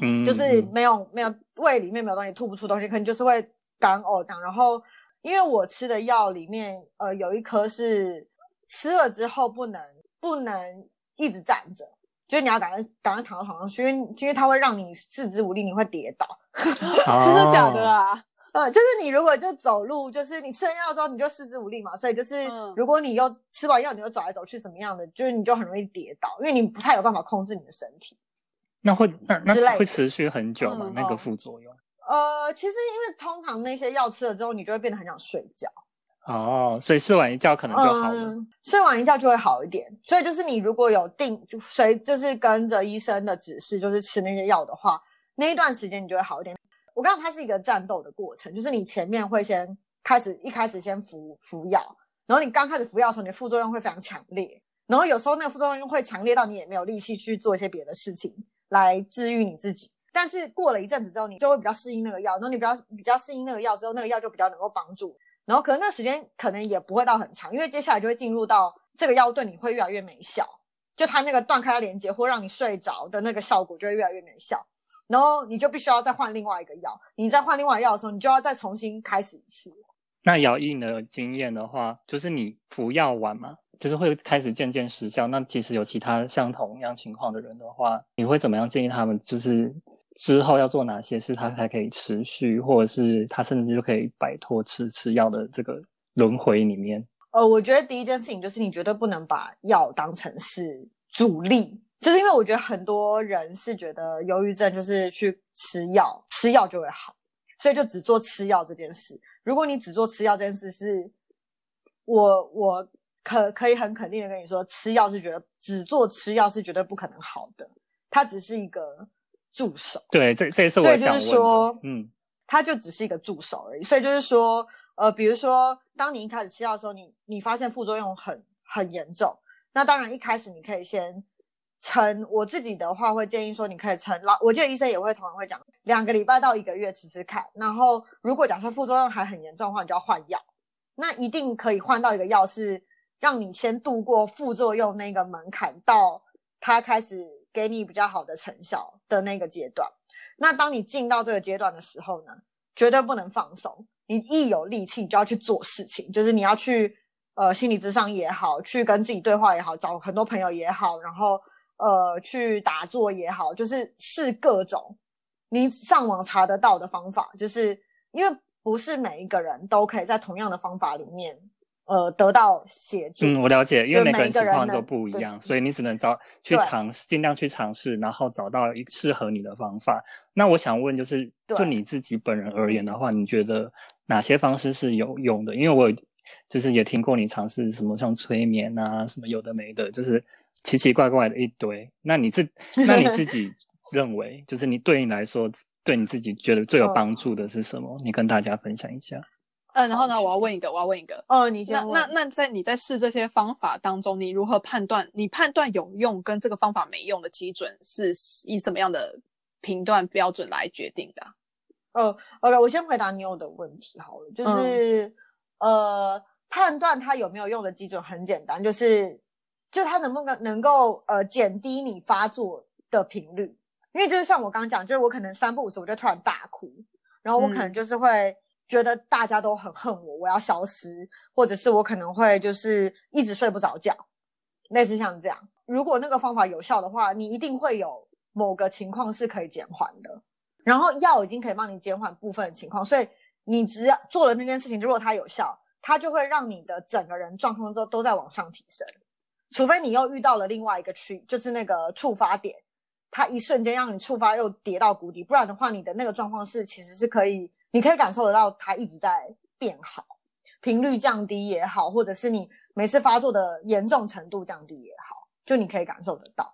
嗯，就是没有没有胃里面没有东西吐不出东西，可能就是会干呕这样。然后因为我吃的药里面呃有一颗是吃了之后不能不能一直站着。就是你要赶快赶快躺到床上去，因为因为它会让你四肢无力，你会跌倒。哦、[laughs] 真的假的啊？呃，就是你如果就走路，就是你吃了药之后你就四肢无力嘛，所以就是如果你又吃完药你又走来走去什么样的，就是你就很容易跌倒，因为你不太有办法控制你的身体。那会那那会持续很久吗？嗯、那个副作用？呃，其实因为通常那些药吃了之后，你就会变得很想睡觉。哦，所以睡完一觉可能就好了。嗯，睡完一觉就会好一点。所以就是你如果有定，就随就是跟着医生的指示，就是吃那些药的话，那一段时间你就会好一点。我告诉你，它是一个战斗的过程，就是你前面会先开始，一开始先服服药，然后你刚开始服药的时候，你的副作用会非常强烈，然后有时候那个副作用会强烈到你也没有力气去做一些别的事情来治愈你自己。但是过了一阵子之后，你就会比较适应那个药，然后你比较比较适应那个药之后，那个药就比较能够帮助。然后可能那时间可能也不会到很长，因为接下来就会进入到这个药对你会越来越没效，就它那个断开连接或让你睡着的那个效果就会越来越没效，然后你就必须要再换另外一个药。你再换另外药的时候，你就要再重新开始一次。那姚医的经验的话，就是你服药完嘛，就是会开始渐渐失效。那其实有其他相同样情况的人的话，你会怎么样建议他们？就是。之后要做哪些事，他才可以持续，或者是他甚至就可以摆脱吃吃药的这个轮回里面？呃，我觉得第一件事情就是你绝对不能把药当成是主力，就是因为我觉得很多人是觉得忧郁症就是去吃药，吃药就会好，所以就只做吃药这件事。如果你只做吃药这件事是，我我可可以很肯定的跟你说，吃药是觉得只做吃药是绝对不可能好的，它只是一个。助手，对，这这也是我想就是说，嗯，他就只是一个助手而已。所以就是说，呃，比如说，当你一开始吃药的时候，你你发现副作用很很严重，那当然一开始你可以先撑。我自己的话会建议说，你可以撑。老，我记得医生也会同样会讲，两个礼拜到一个月吃吃看。然后如果假设副作用还很严重的话，你就要换药。那一定可以换到一个药是让你先度过副作用那个门槛，到它开始。给你比较好的成效的那个阶段，那当你进到这个阶段的时候呢，绝对不能放松。你一有力气，你就要去做事情，就是你要去呃心理智商也好，去跟自己对话也好，找很多朋友也好，然后呃去打坐也好，就是试各种你上网查得到的方法，就是因为不是每一个人都可以在同样的方法里面。呃，得到协助。嗯，我了解，因为每个人情况都不一样，所以你只能找去尝试，尽量去尝试，然后找到一适合你的方法。那我想问，就是就你自己本人而言的话，你觉得哪些方式是有用的？因为我就是也听过你尝试什么像催眠啊，什么有的没的，就是奇奇怪怪的一堆。那你自 [laughs] 那你自己认为，就是你对你来说，对你自己觉得最有帮助的是什么？你跟大家分享一下。嗯，然后呢，我要问一个，我要问一个。哦，你先问。那那那在你在试这些方法当中，你如何判断？你判断有用跟这个方法没用的基准是以什么样的评断标准来决定的？哦，OK，我先回答你有的问题好了。就是、嗯、呃，判断它有没有用的基准很简单，就是就它能不能能够呃减低你发作的频率。因为就是像我刚刚讲，就是我可能三不五时我就突然大哭，然后我可能就是会。嗯觉得大家都很恨我，我要消失，或者是我可能会就是一直睡不着觉，类似像这样。如果那个方法有效的话，你一定会有某个情况是可以减缓的。然后药已经可以帮你减缓部分的情况，所以你只要做了那件事情，如果它有效，它就会让你的整个人状况都都在往上提升。除非你又遇到了另外一个区，就是那个触发点，它一瞬间让你触发又跌到谷底，不然的话，你的那个状况是其实是可以。你可以感受得到它一直在变好，频率降低也好，或者是你每次发作的严重程度降低也好，就你可以感受得到。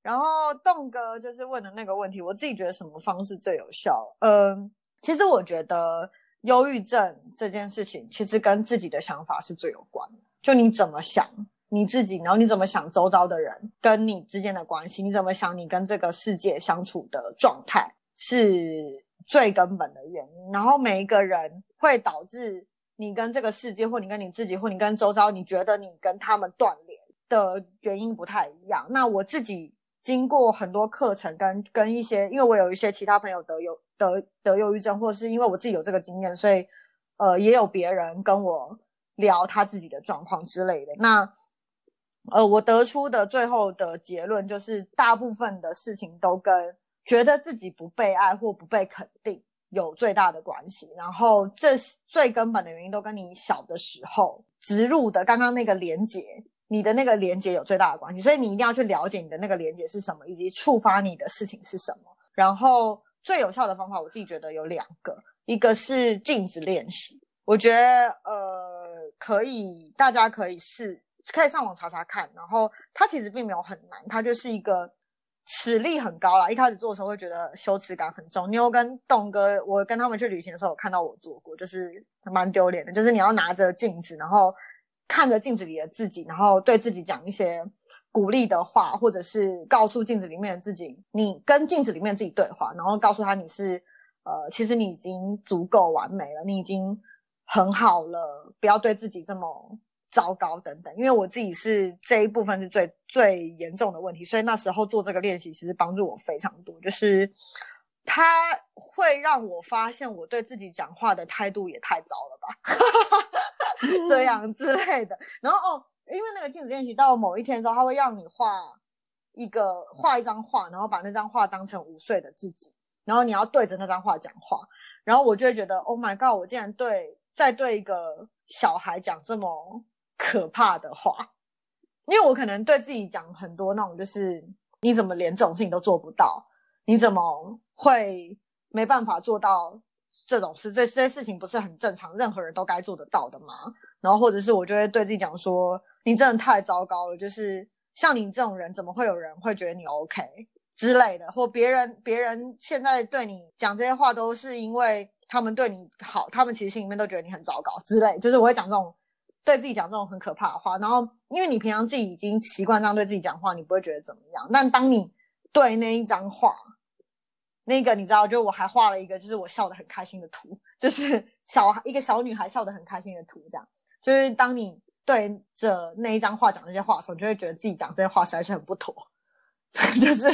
然后栋哥就是问的那个问题，我自己觉得什么方式最有效？嗯，其实我觉得忧郁症这件事情其实跟自己的想法是最有关的，就你怎么想，你自己，然后你怎么想周遭的人跟你之间的关系，你怎么想你跟这个世界相处的状态，是最根本的原因。然后每一个人会导致你跟这个世界，或你跟你自己，或你跟周遭，你觉得你跟他们断联的原因不太一样。那我自己经过很多课程跟，跟一些，因为我有一些其他朋友得忧得得忧郁症，或是因为我自己有这个经验，所以呃，也有别人跟我。聊他自己的状况之类的，那呃，我得出的最后的结论就是，大部分的事情都跟觉得自己不被爱或不被肯定有最大的关系。然后，这最根本的原因都跟你小的时候植入的刚刚那个连结，你的那个连结有最大的关系。所以，你一定要去了解你的那个连结是什么，以及触发你的事情是什么。然后，最有效的方法，我自己觉得有两个，一个是镜子练习。我觉得呃，可以，大家可以试，可以上网查查看。然后它其实并没有很难，它就是一个实力很高啦。一开始做的时候会觉得羞耻感很重。妞跟栋哥，我跟他们去旅行的时候，有看到我做过，就是蛮丢脸的。就是你要拿着镜子，然后看着镜子里的自己，然后对自己讲一些鼓励的话，或者是告诉镜子里面的自己，你跟镜子里面自己对话，然后告诉他你是呃，其实你已经足够完美了，你已经。很好了，不要对自己这么糟糕等等。因为我自己是这一部分是最最严重的问题，所以那时候做这个练习其实帮助我非常多。就是它会让我发现我对自己讲话的态度也太糟了吧，[laughs] 这样之类的。然后哦，因为那个镜子练习到某一天的时候，它会让你画一个画一张画，然后把那张画当成五岁的自己，然后你要对着那张画讲话，然后我就会觉得，Oh my God，我竟然对。在对一个小孩讲这么可怕的话，因为我可能对自己讲很多那种，就是你怎么连这种事情都做不到？你怎么会没办法做到这种事？这这些事情不是很正常，任何人都该做得到的吗？然后或者是我就会对自己讲说，你真的太糟糕了，就是像你这种人，怎么会有人会觉得你 OK 之类的？或别人别人现在对你讲这些话，都是因为。他们对你好，他们其实心里面都觉得你很糟糕之类，就是我会讲这种对自己讲这种很可怕的话。然后，因为你平常自己已经习惯这样对自己讲话，你不会觉得怎么样。但当你对那一张画，那个你知道，就我还画了一个，就是我笑得很开心的图，就是小一个小女孩笑得很开心的图，这样。就是当你对着那一张画讲这些话的时候，你就会觉得自己讲这些话实在是很不妥。[laughs] 就是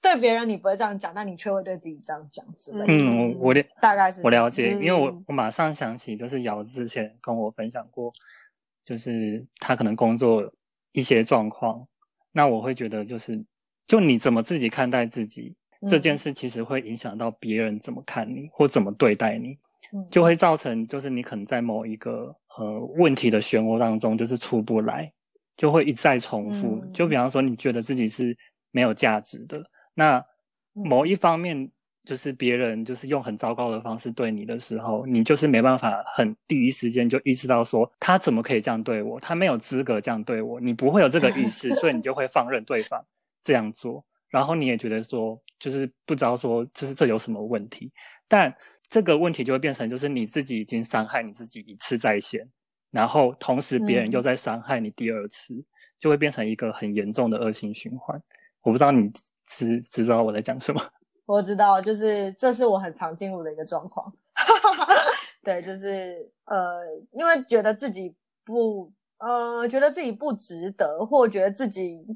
对别人你不会这样讲，但你却会对自己这样讲之类的。嗯，我了大概是我了解，嗯、因为我我马上想起，就是瑶之前跟我分享过，就是他可能工作一些状况，那我会觉得就是，就你怎么自己看待自己、嗯、这件事，其实会影响到别人怎么看你或怎么对待你，就会造成就是你可能在某一个呃问题的漩涡当中就是出不来，就会一再重复。嗯、就比方说，你觉得自己是。没有价值的。那某一方面，就是别人就是用很糟糕的方式对你的时候，你就是没办法很第一时间就意识到说他怎么可以这样对我，他没有资格这样对我。你不会有这个意识，所以你就会放任对方这样做。然后你也觉得说，就是不知道说就是这有什么问题。但这个问题就会变成就是你自己已经伤害你自己一次在先，然后同时别人又在伤害你第二次，就会变成一个很严重的恶性循环。我不知道你知知道我在讲什么？我知道，就是这是我很常进入的一个状况。[laughs] 对，就是呃，因为觉得自己不呃，觉得自己不值得，或觉得自己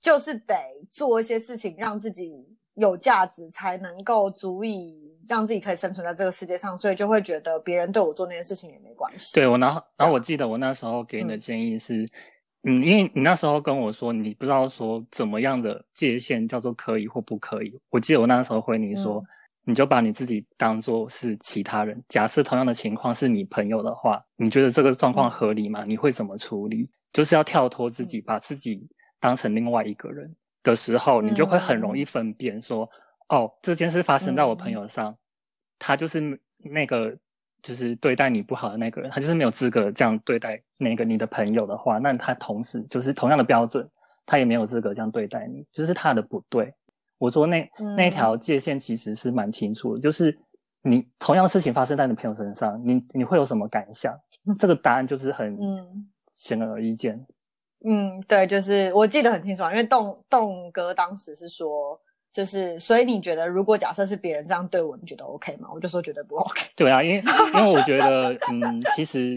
就是得做一些事情，让自己有价值，才能够足以让自己可以生存在这个世界上，所以就会觉得别人对我做那件事情也没关系。对，我然后然后我记得我那时候给你的建议是。嗯嗯，因为你那时候跟我说，你不知道说怎么样的界限叫做可以或不可以。我记得我那时候回你说，嗯、你就把你自己当做是其他人。假设同样的情况是你朋友的话，你觉得这个状况合理吗？嗯、你会怎么处理？就是要跳脱自己，嗯、把自己当成另外一个人的时候，你就会很容易分辨说，嗯、哦，这件事发生在我朋友上，嗯、他就是那个。就是对待你不好的那个人，他就是没有资格这样对待那个你的朋友的话，那他同时就是同样的标准，他也没有资格这样对待你，就是他的不对。我说那、嗯、那条界限其实是蛮清楚的，就是你同样的事情发生在你朋友身上，你你会有什么感想？这个答案就是很显而易见。嗯，对，就是我记得很清楚，因为栋栋哥当时是说，就是所以你觉得如果假设是别人这样对我，你觉得 OK 吗？我就说绝对不 OK。[laughs] 对啊，因为因为我觉得，嗯，其实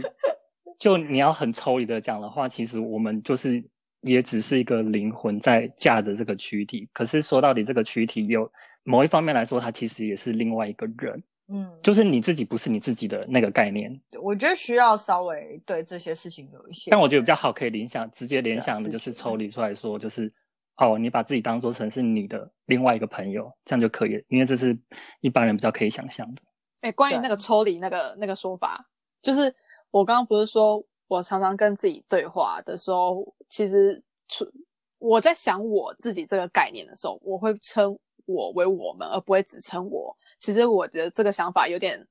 就你要很抽离的讲的话，其实我们就是也只是一个灵魂在架着这个躯体，可是说到底，这个躯体有某一方面来说，它其实也是另外一个人。嗯，就是你自己不是你自己的那个概念，我觉得需要稍微对这些事情有一些。但我觉得比较好可以联想，直接联想的就是抽离出来说，就是哦，你把自己当做成是你的另外一个朋友，这样就可以了，因为这是一般人比较可以想象的。哎、欸，关于那个抽离那个那个说法，就是我刚刚不是说我常常跟自己对话的时候，其实出我在想我自己这个概念的时候，我会称我为我们，而不会只称我。其实我觉得这个想法有点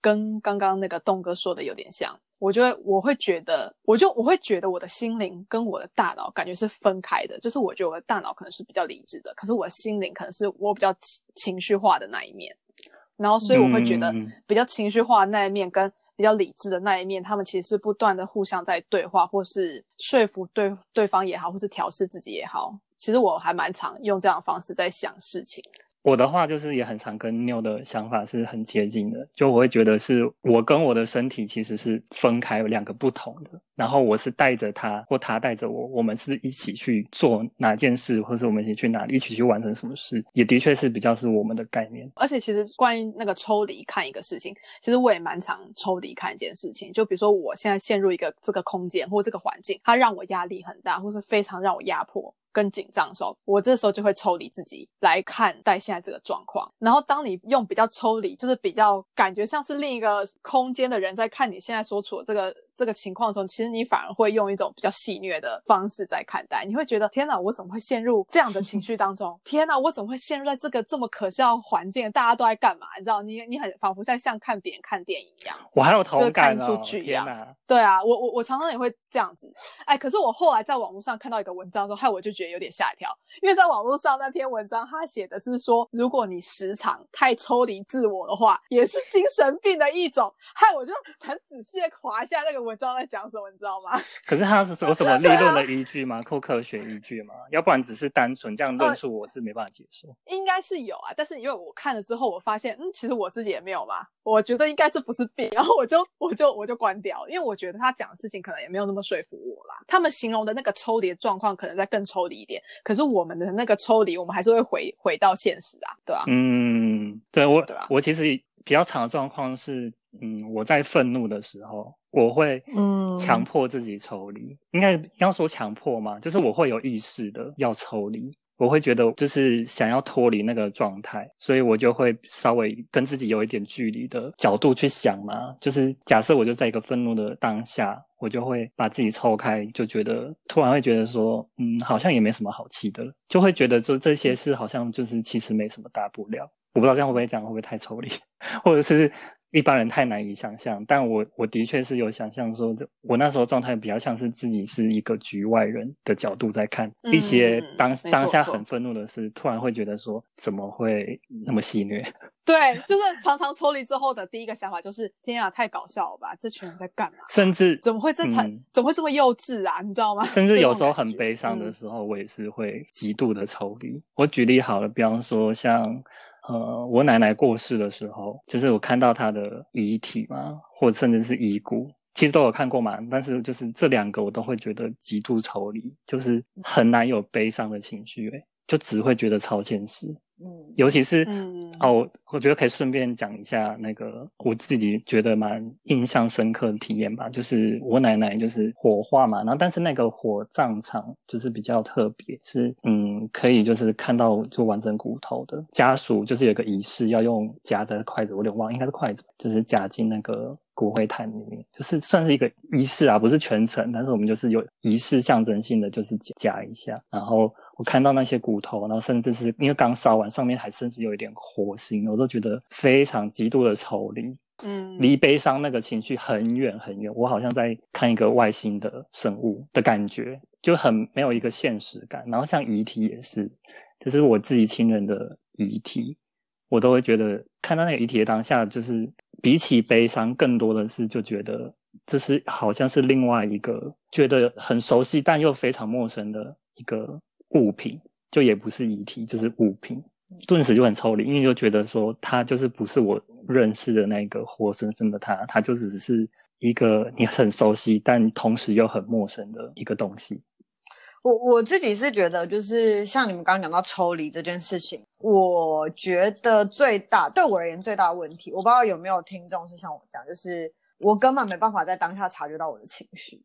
跟刚刚那个栋哥说的有点像，我就会我会觉得，我就我会觉得我的心灵跟我的大脑感觉是分开的，就是我觉得我的大脑可能是比较理智的，可是我的心灵可能是我比较情情绪化的那一面，然后所以我会觉得比较情绪化的那一面跟比较理智的那一面，他们其实是不断的互相在对话，或是说服对对方也好，或是调试自己也好，其实我还蛮常用这样的方式在想事情。我的话就是也很常跟 New 的想法是很接近的，就我会觉得是我跟我的身体其实是分开有两个不同的，然后我是带着他或他带着我，我们是一起去做哪件事，或是我们一起去哪里，一起去完成什么事，也的确是比较是我们的概念。而且其实关于那个抽离看一个事情，其实我也蛮常抽离看一件事情，就比如说我现在陷入一个这个空间或这个环境，它让我压力很大，或是非常让我压迫。跟紧张的时候，我这时候就会抽离自己来看待现在这个状况。然后，当你用比较抽离，就是比较感觉像是另一个空间的人在看你现在所处的这个。这个情况的时候，其实你反而会用一种比较戏谑的方式在看待，你会觉得天哪，我怎么会陷入这样的情绪当中？[laughs] 天哪，我怎么会陷入在这个这么可笑的环境？大家都在干嘛？你知道，你你很仿佛在像看别人看电影一样。我还有同感哦，天哪！对啊，我我我常常也会这样子。哎，可是我后来在网络上看到一个文章之后，害我就觉得有点吓一跳，因为在网络上那篇文章他写的是说，如果你时常太抽离自我的话，也是精神病的一种。害我就很仔细的划一下那个文章在讲什么。你知道吗？[laughs] 可是他是有什么理论的依据吗？扣科学依据吗？要不然只是单纯这样论述，我是没办法接受。应该是有啊，但是因为我看了之后，我发现，嗯，其实我自己也没有嘛。我觉得应该这不是病，然后我就我就我就关掉，因为我觉得他讲的事情可能也没有那么说服我啦。他们形容的那个抽离的状况，可能再更抽离一点。可是我们的那个抽离，我们还是会回回到现实啊，对吧？嗯，对我，对吧？我其实比较常的状况是，嗯，我在愤怒的时候。我会嗯。强迫自己抽离，嗯、应该要说强迫嘛，就是我会有意识的要抽离，我会觉得就是想要脱离那个状态，所以我就会稍微跟自己有一点距离的角度去想嘛，就是假设我就在一个愤怒的当下，我就会把自己抽开，就觉得突然会觉得说，嗯，好像也没什么好气的，就会觉得这这些事好像就是其实没什么大不了，我不知道这样会不会讲会不会太抽离，[laughs] 或者是。一般人太难以想象，但我我的确是有想象说，这我那时候状态比较像是自己是一个局外人的角度在看一些当、嗯、当下很愤怒的事，突然会觉得说怎么会那么戏虐？[laughs] 对，就是常常抽离之后的第一个想法就是天啊，太搞笑了吧！这群人在干嘛？甚至怎么会这很、嗯、怎么会这么幼稚啊？你知道吗？[laughs] 甚至有时候很悲伤的时候，我也是会极度的抽离。嗯、我举例好了，比方说像。呃，我奶奶过世的时候，就是我看到她的遗体嘛，或甚至是遗骨，其实都有看过嘛。但是就是这两个，我都会觉得极度抽离，就是很难有悲伤的情绪，诶，就只会觉得超现实。嗯，尤其是、嗯、哦，我觉得可以顺便讲一下那个我自己觉得蛮印象深刻的体验吧，就是我奶奶就是火化嘛，然后但是那个火葬场就是比较特别，是嗯可以就是看到就完整骨头的，家属就是有个仪式要用夹的筷子，我有点忘，应该是筷子，就是夹进那个骨灰坛里面，就是算是一个仪式啊，不是全程，但是我们就是有仪式象征性的就是夹一下，然后。我看到那些骨头，然后甚至是因为刚烧完，上面还甚至有一点火星，我都觉得非常极度的抽离，嗯，离悲伤那个情绪很远很远。我好像在看一个外星的生物的感觉，就很没有一个现实感。然后像遗体也是，就是我自己亲人的遗体，我都会觉得看到那个遗体的当下，就是比起悲伤，更多的是就觉得这是好像是另外一个觉得很熟悉但又非常陌生的一个物品，就也不是遗体，就是物品，顿时就很抽离，因为就觉得说他就是不是我认识的那个活生生的他，他就只是一个你很熟悉但同时又很陌生的一个东西。我我自己是觉得，就是像你们刚刚讲到抽离这件事情，我觉得最大对我而言最大的问题，我不知道有没有听众是像我这样，就是我根本没办法在当下察觉到我的情绪。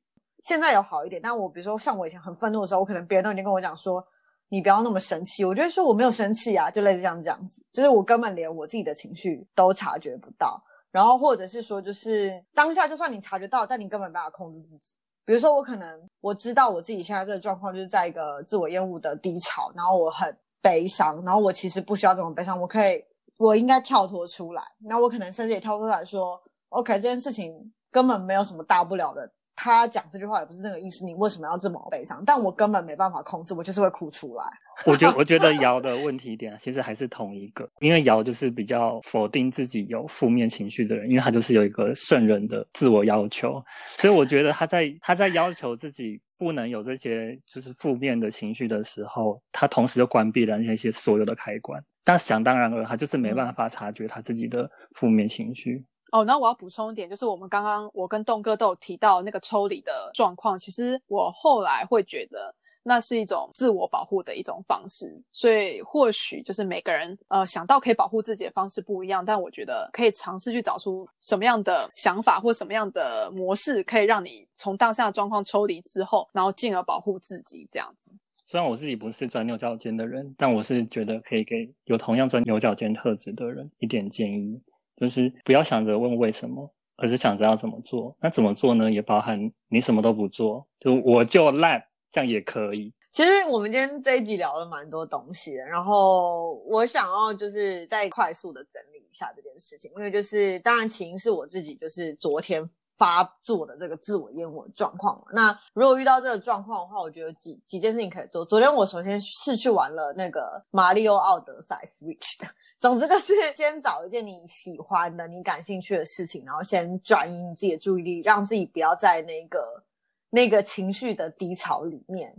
现在有好一点，但我比如说像我以前很愤怒的时候，我可能别人都已经跟我讲说，你不要那么生气，我觉得说我没有生气啊，就类似这样这样子，就是我根本连我自己的情绪都察觉不到，然后或者是说，就是当下就算你察觉到，但你根本没办法控制自己。比如说，我可能我知道我自己现在这个状况就是在一个自我厌恶的低潮，然后我很悲伤，然后我其实不需要这么悲伤，我可以，我应该跳脱出来。那我可能甚至也跳脱出来说，OK，这件事情根本没有什么大不了的。他讲这句话也不是那个意思，你为什么要这么悲伤？但我根本没办法控制，我就是会哭出来。我觉得，我觉得瑶的问题点其实还是同一个，因为瑶就是比较否定自己有负面情绪的人，因为他就是有一个圣人的自我要求，所以我觉得他在他在要求自己不能有这些就是负面的情绪的时候，他同时就关闭了那些所有的开关。但想当然尔，他就是没办法察觉他自己的负面情绪。哦，那我要补充一点，就是我们刚刚我跟栋哥都有提到那个抽离的状况，其实我后来会觉得那是一种自我保护的一种方式，所以或许就是每个人呃想到可以保护自己的方式不一样，但我觉得可以尝试去找出什么样的想法或什么样的模式，可以让你从当下的状况抽离之后，然后进而保护自己这样子。虽然我自己不是钻牛角尖的人，但我是觉得可以给有同样钻牛角尖特质的人一点建议。就是不要想着问为什么，而是想着要怎么做。那怎么做呢？也包含你什么都不做，就我就烂，这样也可以。其实我们今天这一集聊了蛮多东西，然后我想要就是再快速的整理一下这件事情，因为就是当然起因是我自己就是昨天。发作的这个自我厌恶状况。那如果遇到这个状况的话，我觉得几几件事情可以做。昨天我首先是去玩了那个马里奥奥德赛 Switch 的。[laughs] 总之就是先找一件你喜欢的、你感兴趣的事情，然后先转移你自己的注意力，让自己不要在那个那个情绪的低潮里面，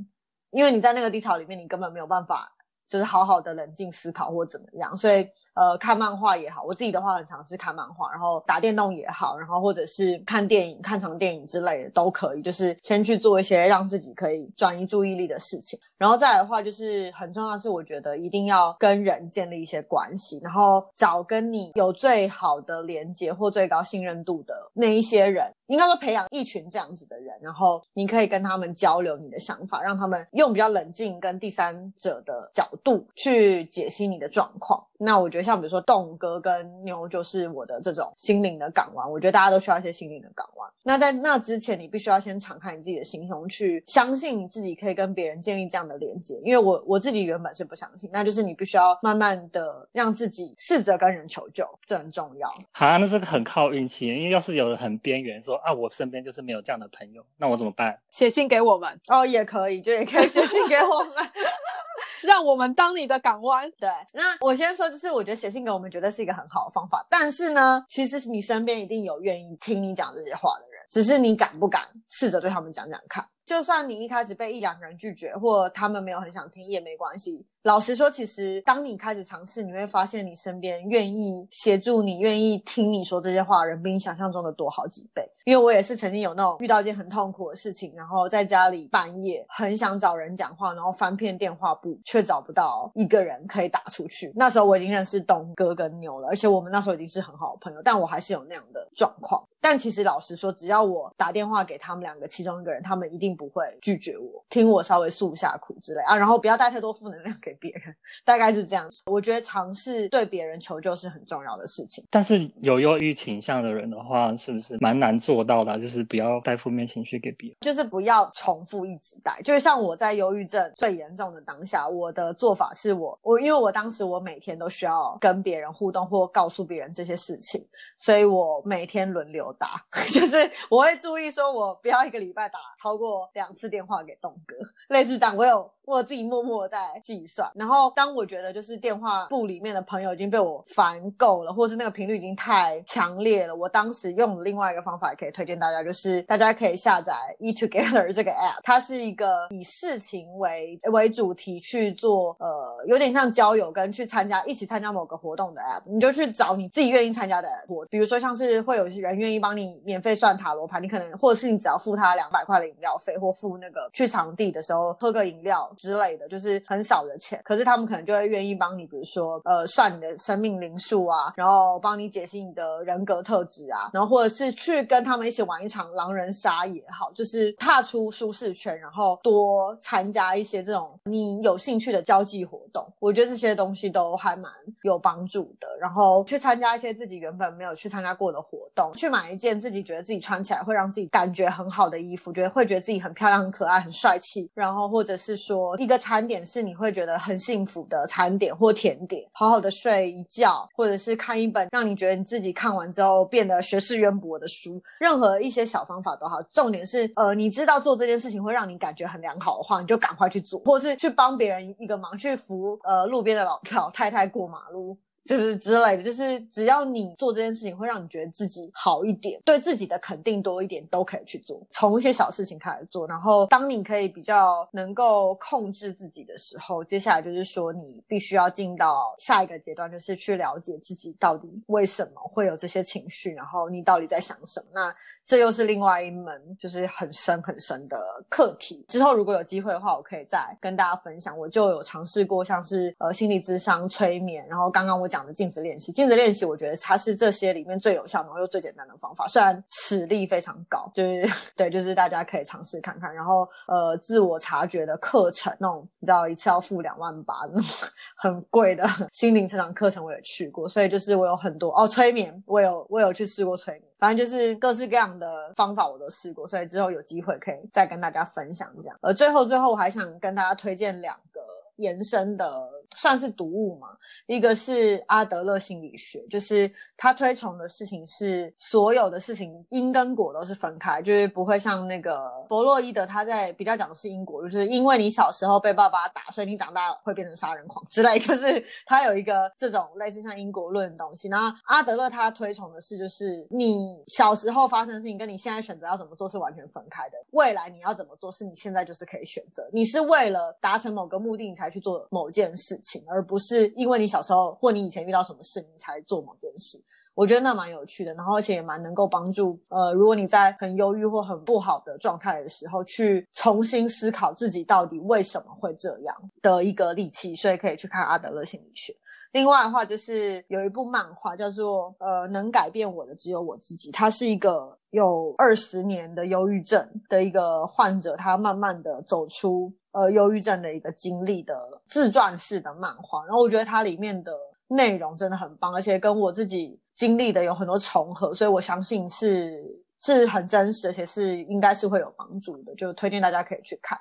因为你在那个低潮里面，你根本没有办法就是好好的冷静思考或怎么样，所以。呃，看漫画也好，我自己的话很尝试看漫画，然后打电动也好，然后或者是看电影、看场电影之类的都可以，就是先去做一些让自己可以转移注意力的事情。然后再来的话，就是很重要的是，我觉得一定要跟人建立一些关系，然后找跟你有最好的连接或最高信任度的那一些人，应该说培养一群这样子的人，然后你可以跟他们交流你的想法，让他们用比较冷静跟第三者的角度去解析你的状况。那我觉得。像比如说，栋哥跟牛就是我的这种心灵的港湾。我觉得大家都需要一些心灵的港湾。那在那之前，你必须要先敞开你自己的心胸，去相信自己可以跟别人建立这样的连接。因为我我自己原本是不相信，那就是你必须要慢慢的让自己试着跟人求救，这很重要。好啊，那这个很靠运气。因为要是有人很边缘说啊，我身边就是没有这样的朋友，那我怎么办？写信给我们哦，也可以，就也可以写信给我们。[laughs] 让我们当你的港湾。[laughs] 对，那我先说，就是我觉得写信给我们绝对是一个很好的方法。但是呢，其实你身边一定有愿意听你讲这些话的人，只是你敢不敢试着对他们讲讲看。就算你一开始被一两个人拒绝，或他们没有很想听，也没关系。老实说，其实当你开始尝试，你会发现你身边愿意协助你、愿意听你说这些话的人，比你想象中的多好几倍。因为我也是曾经有那种遇到一件很痛苦的事情，然后在家里半夜很想找人讲话，然后翻遍电话簿却找不到一个人可以打出去。那时候我已经认识东哥跟牛了，而且我们那时候已经是很好的朋友，但我还是有那样的状况。但其实老实说，只要我打电话给他们两个其中一个人，他们一定不会拒绝我，听我稍微诉一下苦之类啊，然后不要带太多负能量给别人，大概是这样。我觉得尝试对别人求救是很重要的事情。但是有忧郁倾向的人的话，是不是蛮难做到的？就是不要带负面情绪给别人，就是不要重复一直带。就是像我在忧郁症最严重的当下，我的做法是我我因为我当时我每天都需要跟别人互动或告诉别人这些事情，所以我每天轮流打，[laughs] 就是我会注意说，我不要一个礼拜打超过两次电话给东哥，类似这样。我有。我自己默默在计算。然后当我觉得就是电话簿里面的朋友已经被我烦够了，或是那个频率已经太强烈了，我当时用另外一个方法也可以推荐大家，就是大家可以下载 Eat Together [laughs] 这个 app，它是一个以事情为为主题去做，呃，有点像交友跟去参加一起参加某个活动的 app，你就去找你自己愿意参加的活，比如说像是会有些人愿意帮你免费算塔罗牌，你可能或者是你只要付他两百块的饮料费，或付那个去场地的时候喝个饮料之类的，就是很少的钱，可是他们可能就会愿意帮你，比如说呃算你的生命灵数啊，然后帮你解析你的人格特质啊，然后或者是去跟他们一起玩一场狼人杀也好，就是踏出舒适圈，然后多参加一些这种你有兴趣的交际活动，我觉得这些东西都还蛮有帮助的。然后去参加一些自己原本没有去参加过的活动，去买一件自己觉得自己穿起来会让自己感觉很好的衣服，觉得会觉得自己很漂亮、很可爱、很帅气。然后或者是说一个餐点是你会觉得很幸福的餐点或甜点，好好的睡一觉，或者是看一本让你觉得你自己看完之后变得学识渊博的书。任何一些小方法都好，重点是呃，你知道做这件事情会让你感觉很良好的话，你就赶快去做，或是去帮别人一个忙，去扶呃路边的老老太太过马路。就是之类的，就是只要你做这件事情会让你觉得自己好一点，对自己的肯定多一点，都可以去做。从一些小事情开始做，然后当你可以比较能够控制自己的时候，接下来就是说你必须要进到下一个阶段，就是去了解自己到底为什么会有这些情绪，然后你到底在想什么。那这又是另外一门就是很深很深的课题。之后如果有机会的话，我可以再跟大家分享。我就有尝试过像是呃心理智商、催眠，然后刚刚我讲。讲的镜子练习，镜子练习，我觉得它是这些里面最有效，然后又最简单的方法。虽然实力非常高，就是 [laughs] 对，就是大家可以尝试看看。然后呃，自我察觉的课程，那种你知道一次要付两万八那种很贵的心灵成长课程，我也去过。所以就是我有很多哦，催眠，我有我有去试过催眠。反正就是各式各样的方法我都试过，所以之后有机会可以再跟大家分享这样。而最后最后，我还想跟大家推荐两个延伸的。算是读物嘛，一个是阿德勒心理学，就是他推崇的事情是所有的事情因跟果都是分开，就是不会像那个弗洛伊德他在比较讲的是因果，就是因为你小时候被爸爸打，所以你长大会变成杀人狂之类，[laughs] 就是他有一个这种类似像因果论的东西。然后阿德勒他推崇的是，就是你小时候发生的事情跟你现在选择要怎么做是完全分开的，未来你要怎么做是你现在就是可以选择，你是为了达成某个目的你才去做某件事。而不是因为你小时候或你以前遇到什么事，你才做某件事。我觉得那蛮有趣的，然后而且也蛮能够帮助呃，如果你在很忧郁或很不好的状态的时候，去重新思考自己到底为什么会这样的一个利器。所以可以去看阿德勒心理学。另外的话，就是有一部漫画叫做呃，能改变我的只有我自己。他是一个有二十年的忧郁症的一个患者，他慢慢的走出。呃，忧郁症的一个经历的自传式的漫画，然后我觉得它里面的内容真的很棒，而且跟我自己经历的有很多重合，所以我相信是是很真实，而且是应该是会有帮助的，就推荐大家可以去看。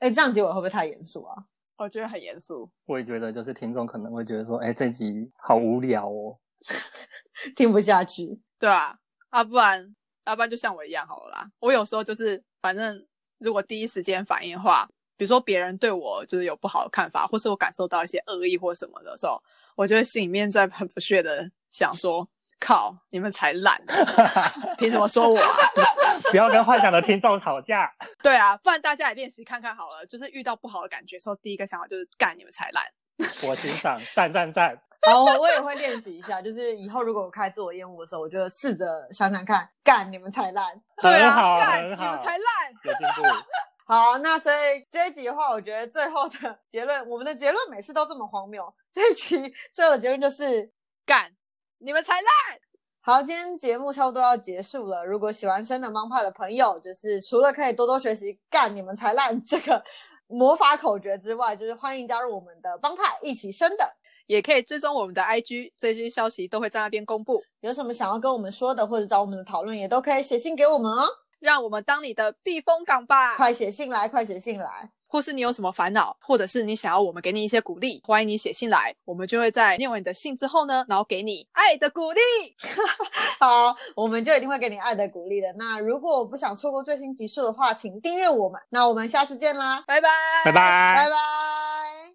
哎，这样结尾会不会太严肃啊？我觉得很严肃。[laughs] 我也觉得，就是听众可能会觉得说，哎，这集好无聊哦，[laughs] 听不下去。[laughs] 对啊，啊，不然，要不然就像我一样好了啦。我有时候就是反正。如果第一时间反应的话，比如说别人对我就是有不好的看法，或是我感受到一些恶意或什么的时候，我就会心里面在很不屑的想说：“靠，你们才烂，凭什么说我啊？”不要跟幻想的听众吵架。[laughs] 对啊，不然大家也练习看看好了。就是遇到不好的感觉的时候，第一个想法就是干你们才烂。[laughs] 我欣赏，赞赞赞。好，[laughs] 我也会练习一下。就是以后如果我开自我厌恶的时候，我就试着想想看，干你们才烂。对啊，好干你们才烂。有进步。好，那所以这一集的话，我觉得最后的结论，我们的结论每次都这么荒谬。这一集最后的结论就是干你们才烂。好，今天节目差不多要结束了。如果喜欢升的帮派的朋友，就是除了可以多多学习干你们才烂这个 [laughs] 魔法口诀之外，就是欢迎加入我们的帮派，一起生的。也可以追踪我们的 IG，最新消息都会在那边公布。有什么想要跟我们说的，或者找我们的讨论，也都可以写信给我们哦。让我们当你的避风港吧！快写信来，快写信来。或是你有什么烦恼，或者是你想要我们给你一些鼓励，欢迎你写信来，我们就会在念完你的信之后呢，然后给你爱的鼓励。[laughs] 好，我们就一定会给你爱的鼓励的。那如果我不想错过最新集数的话，请订阅我们。那我们下次见啦，拜拜，拜拜，拜拜。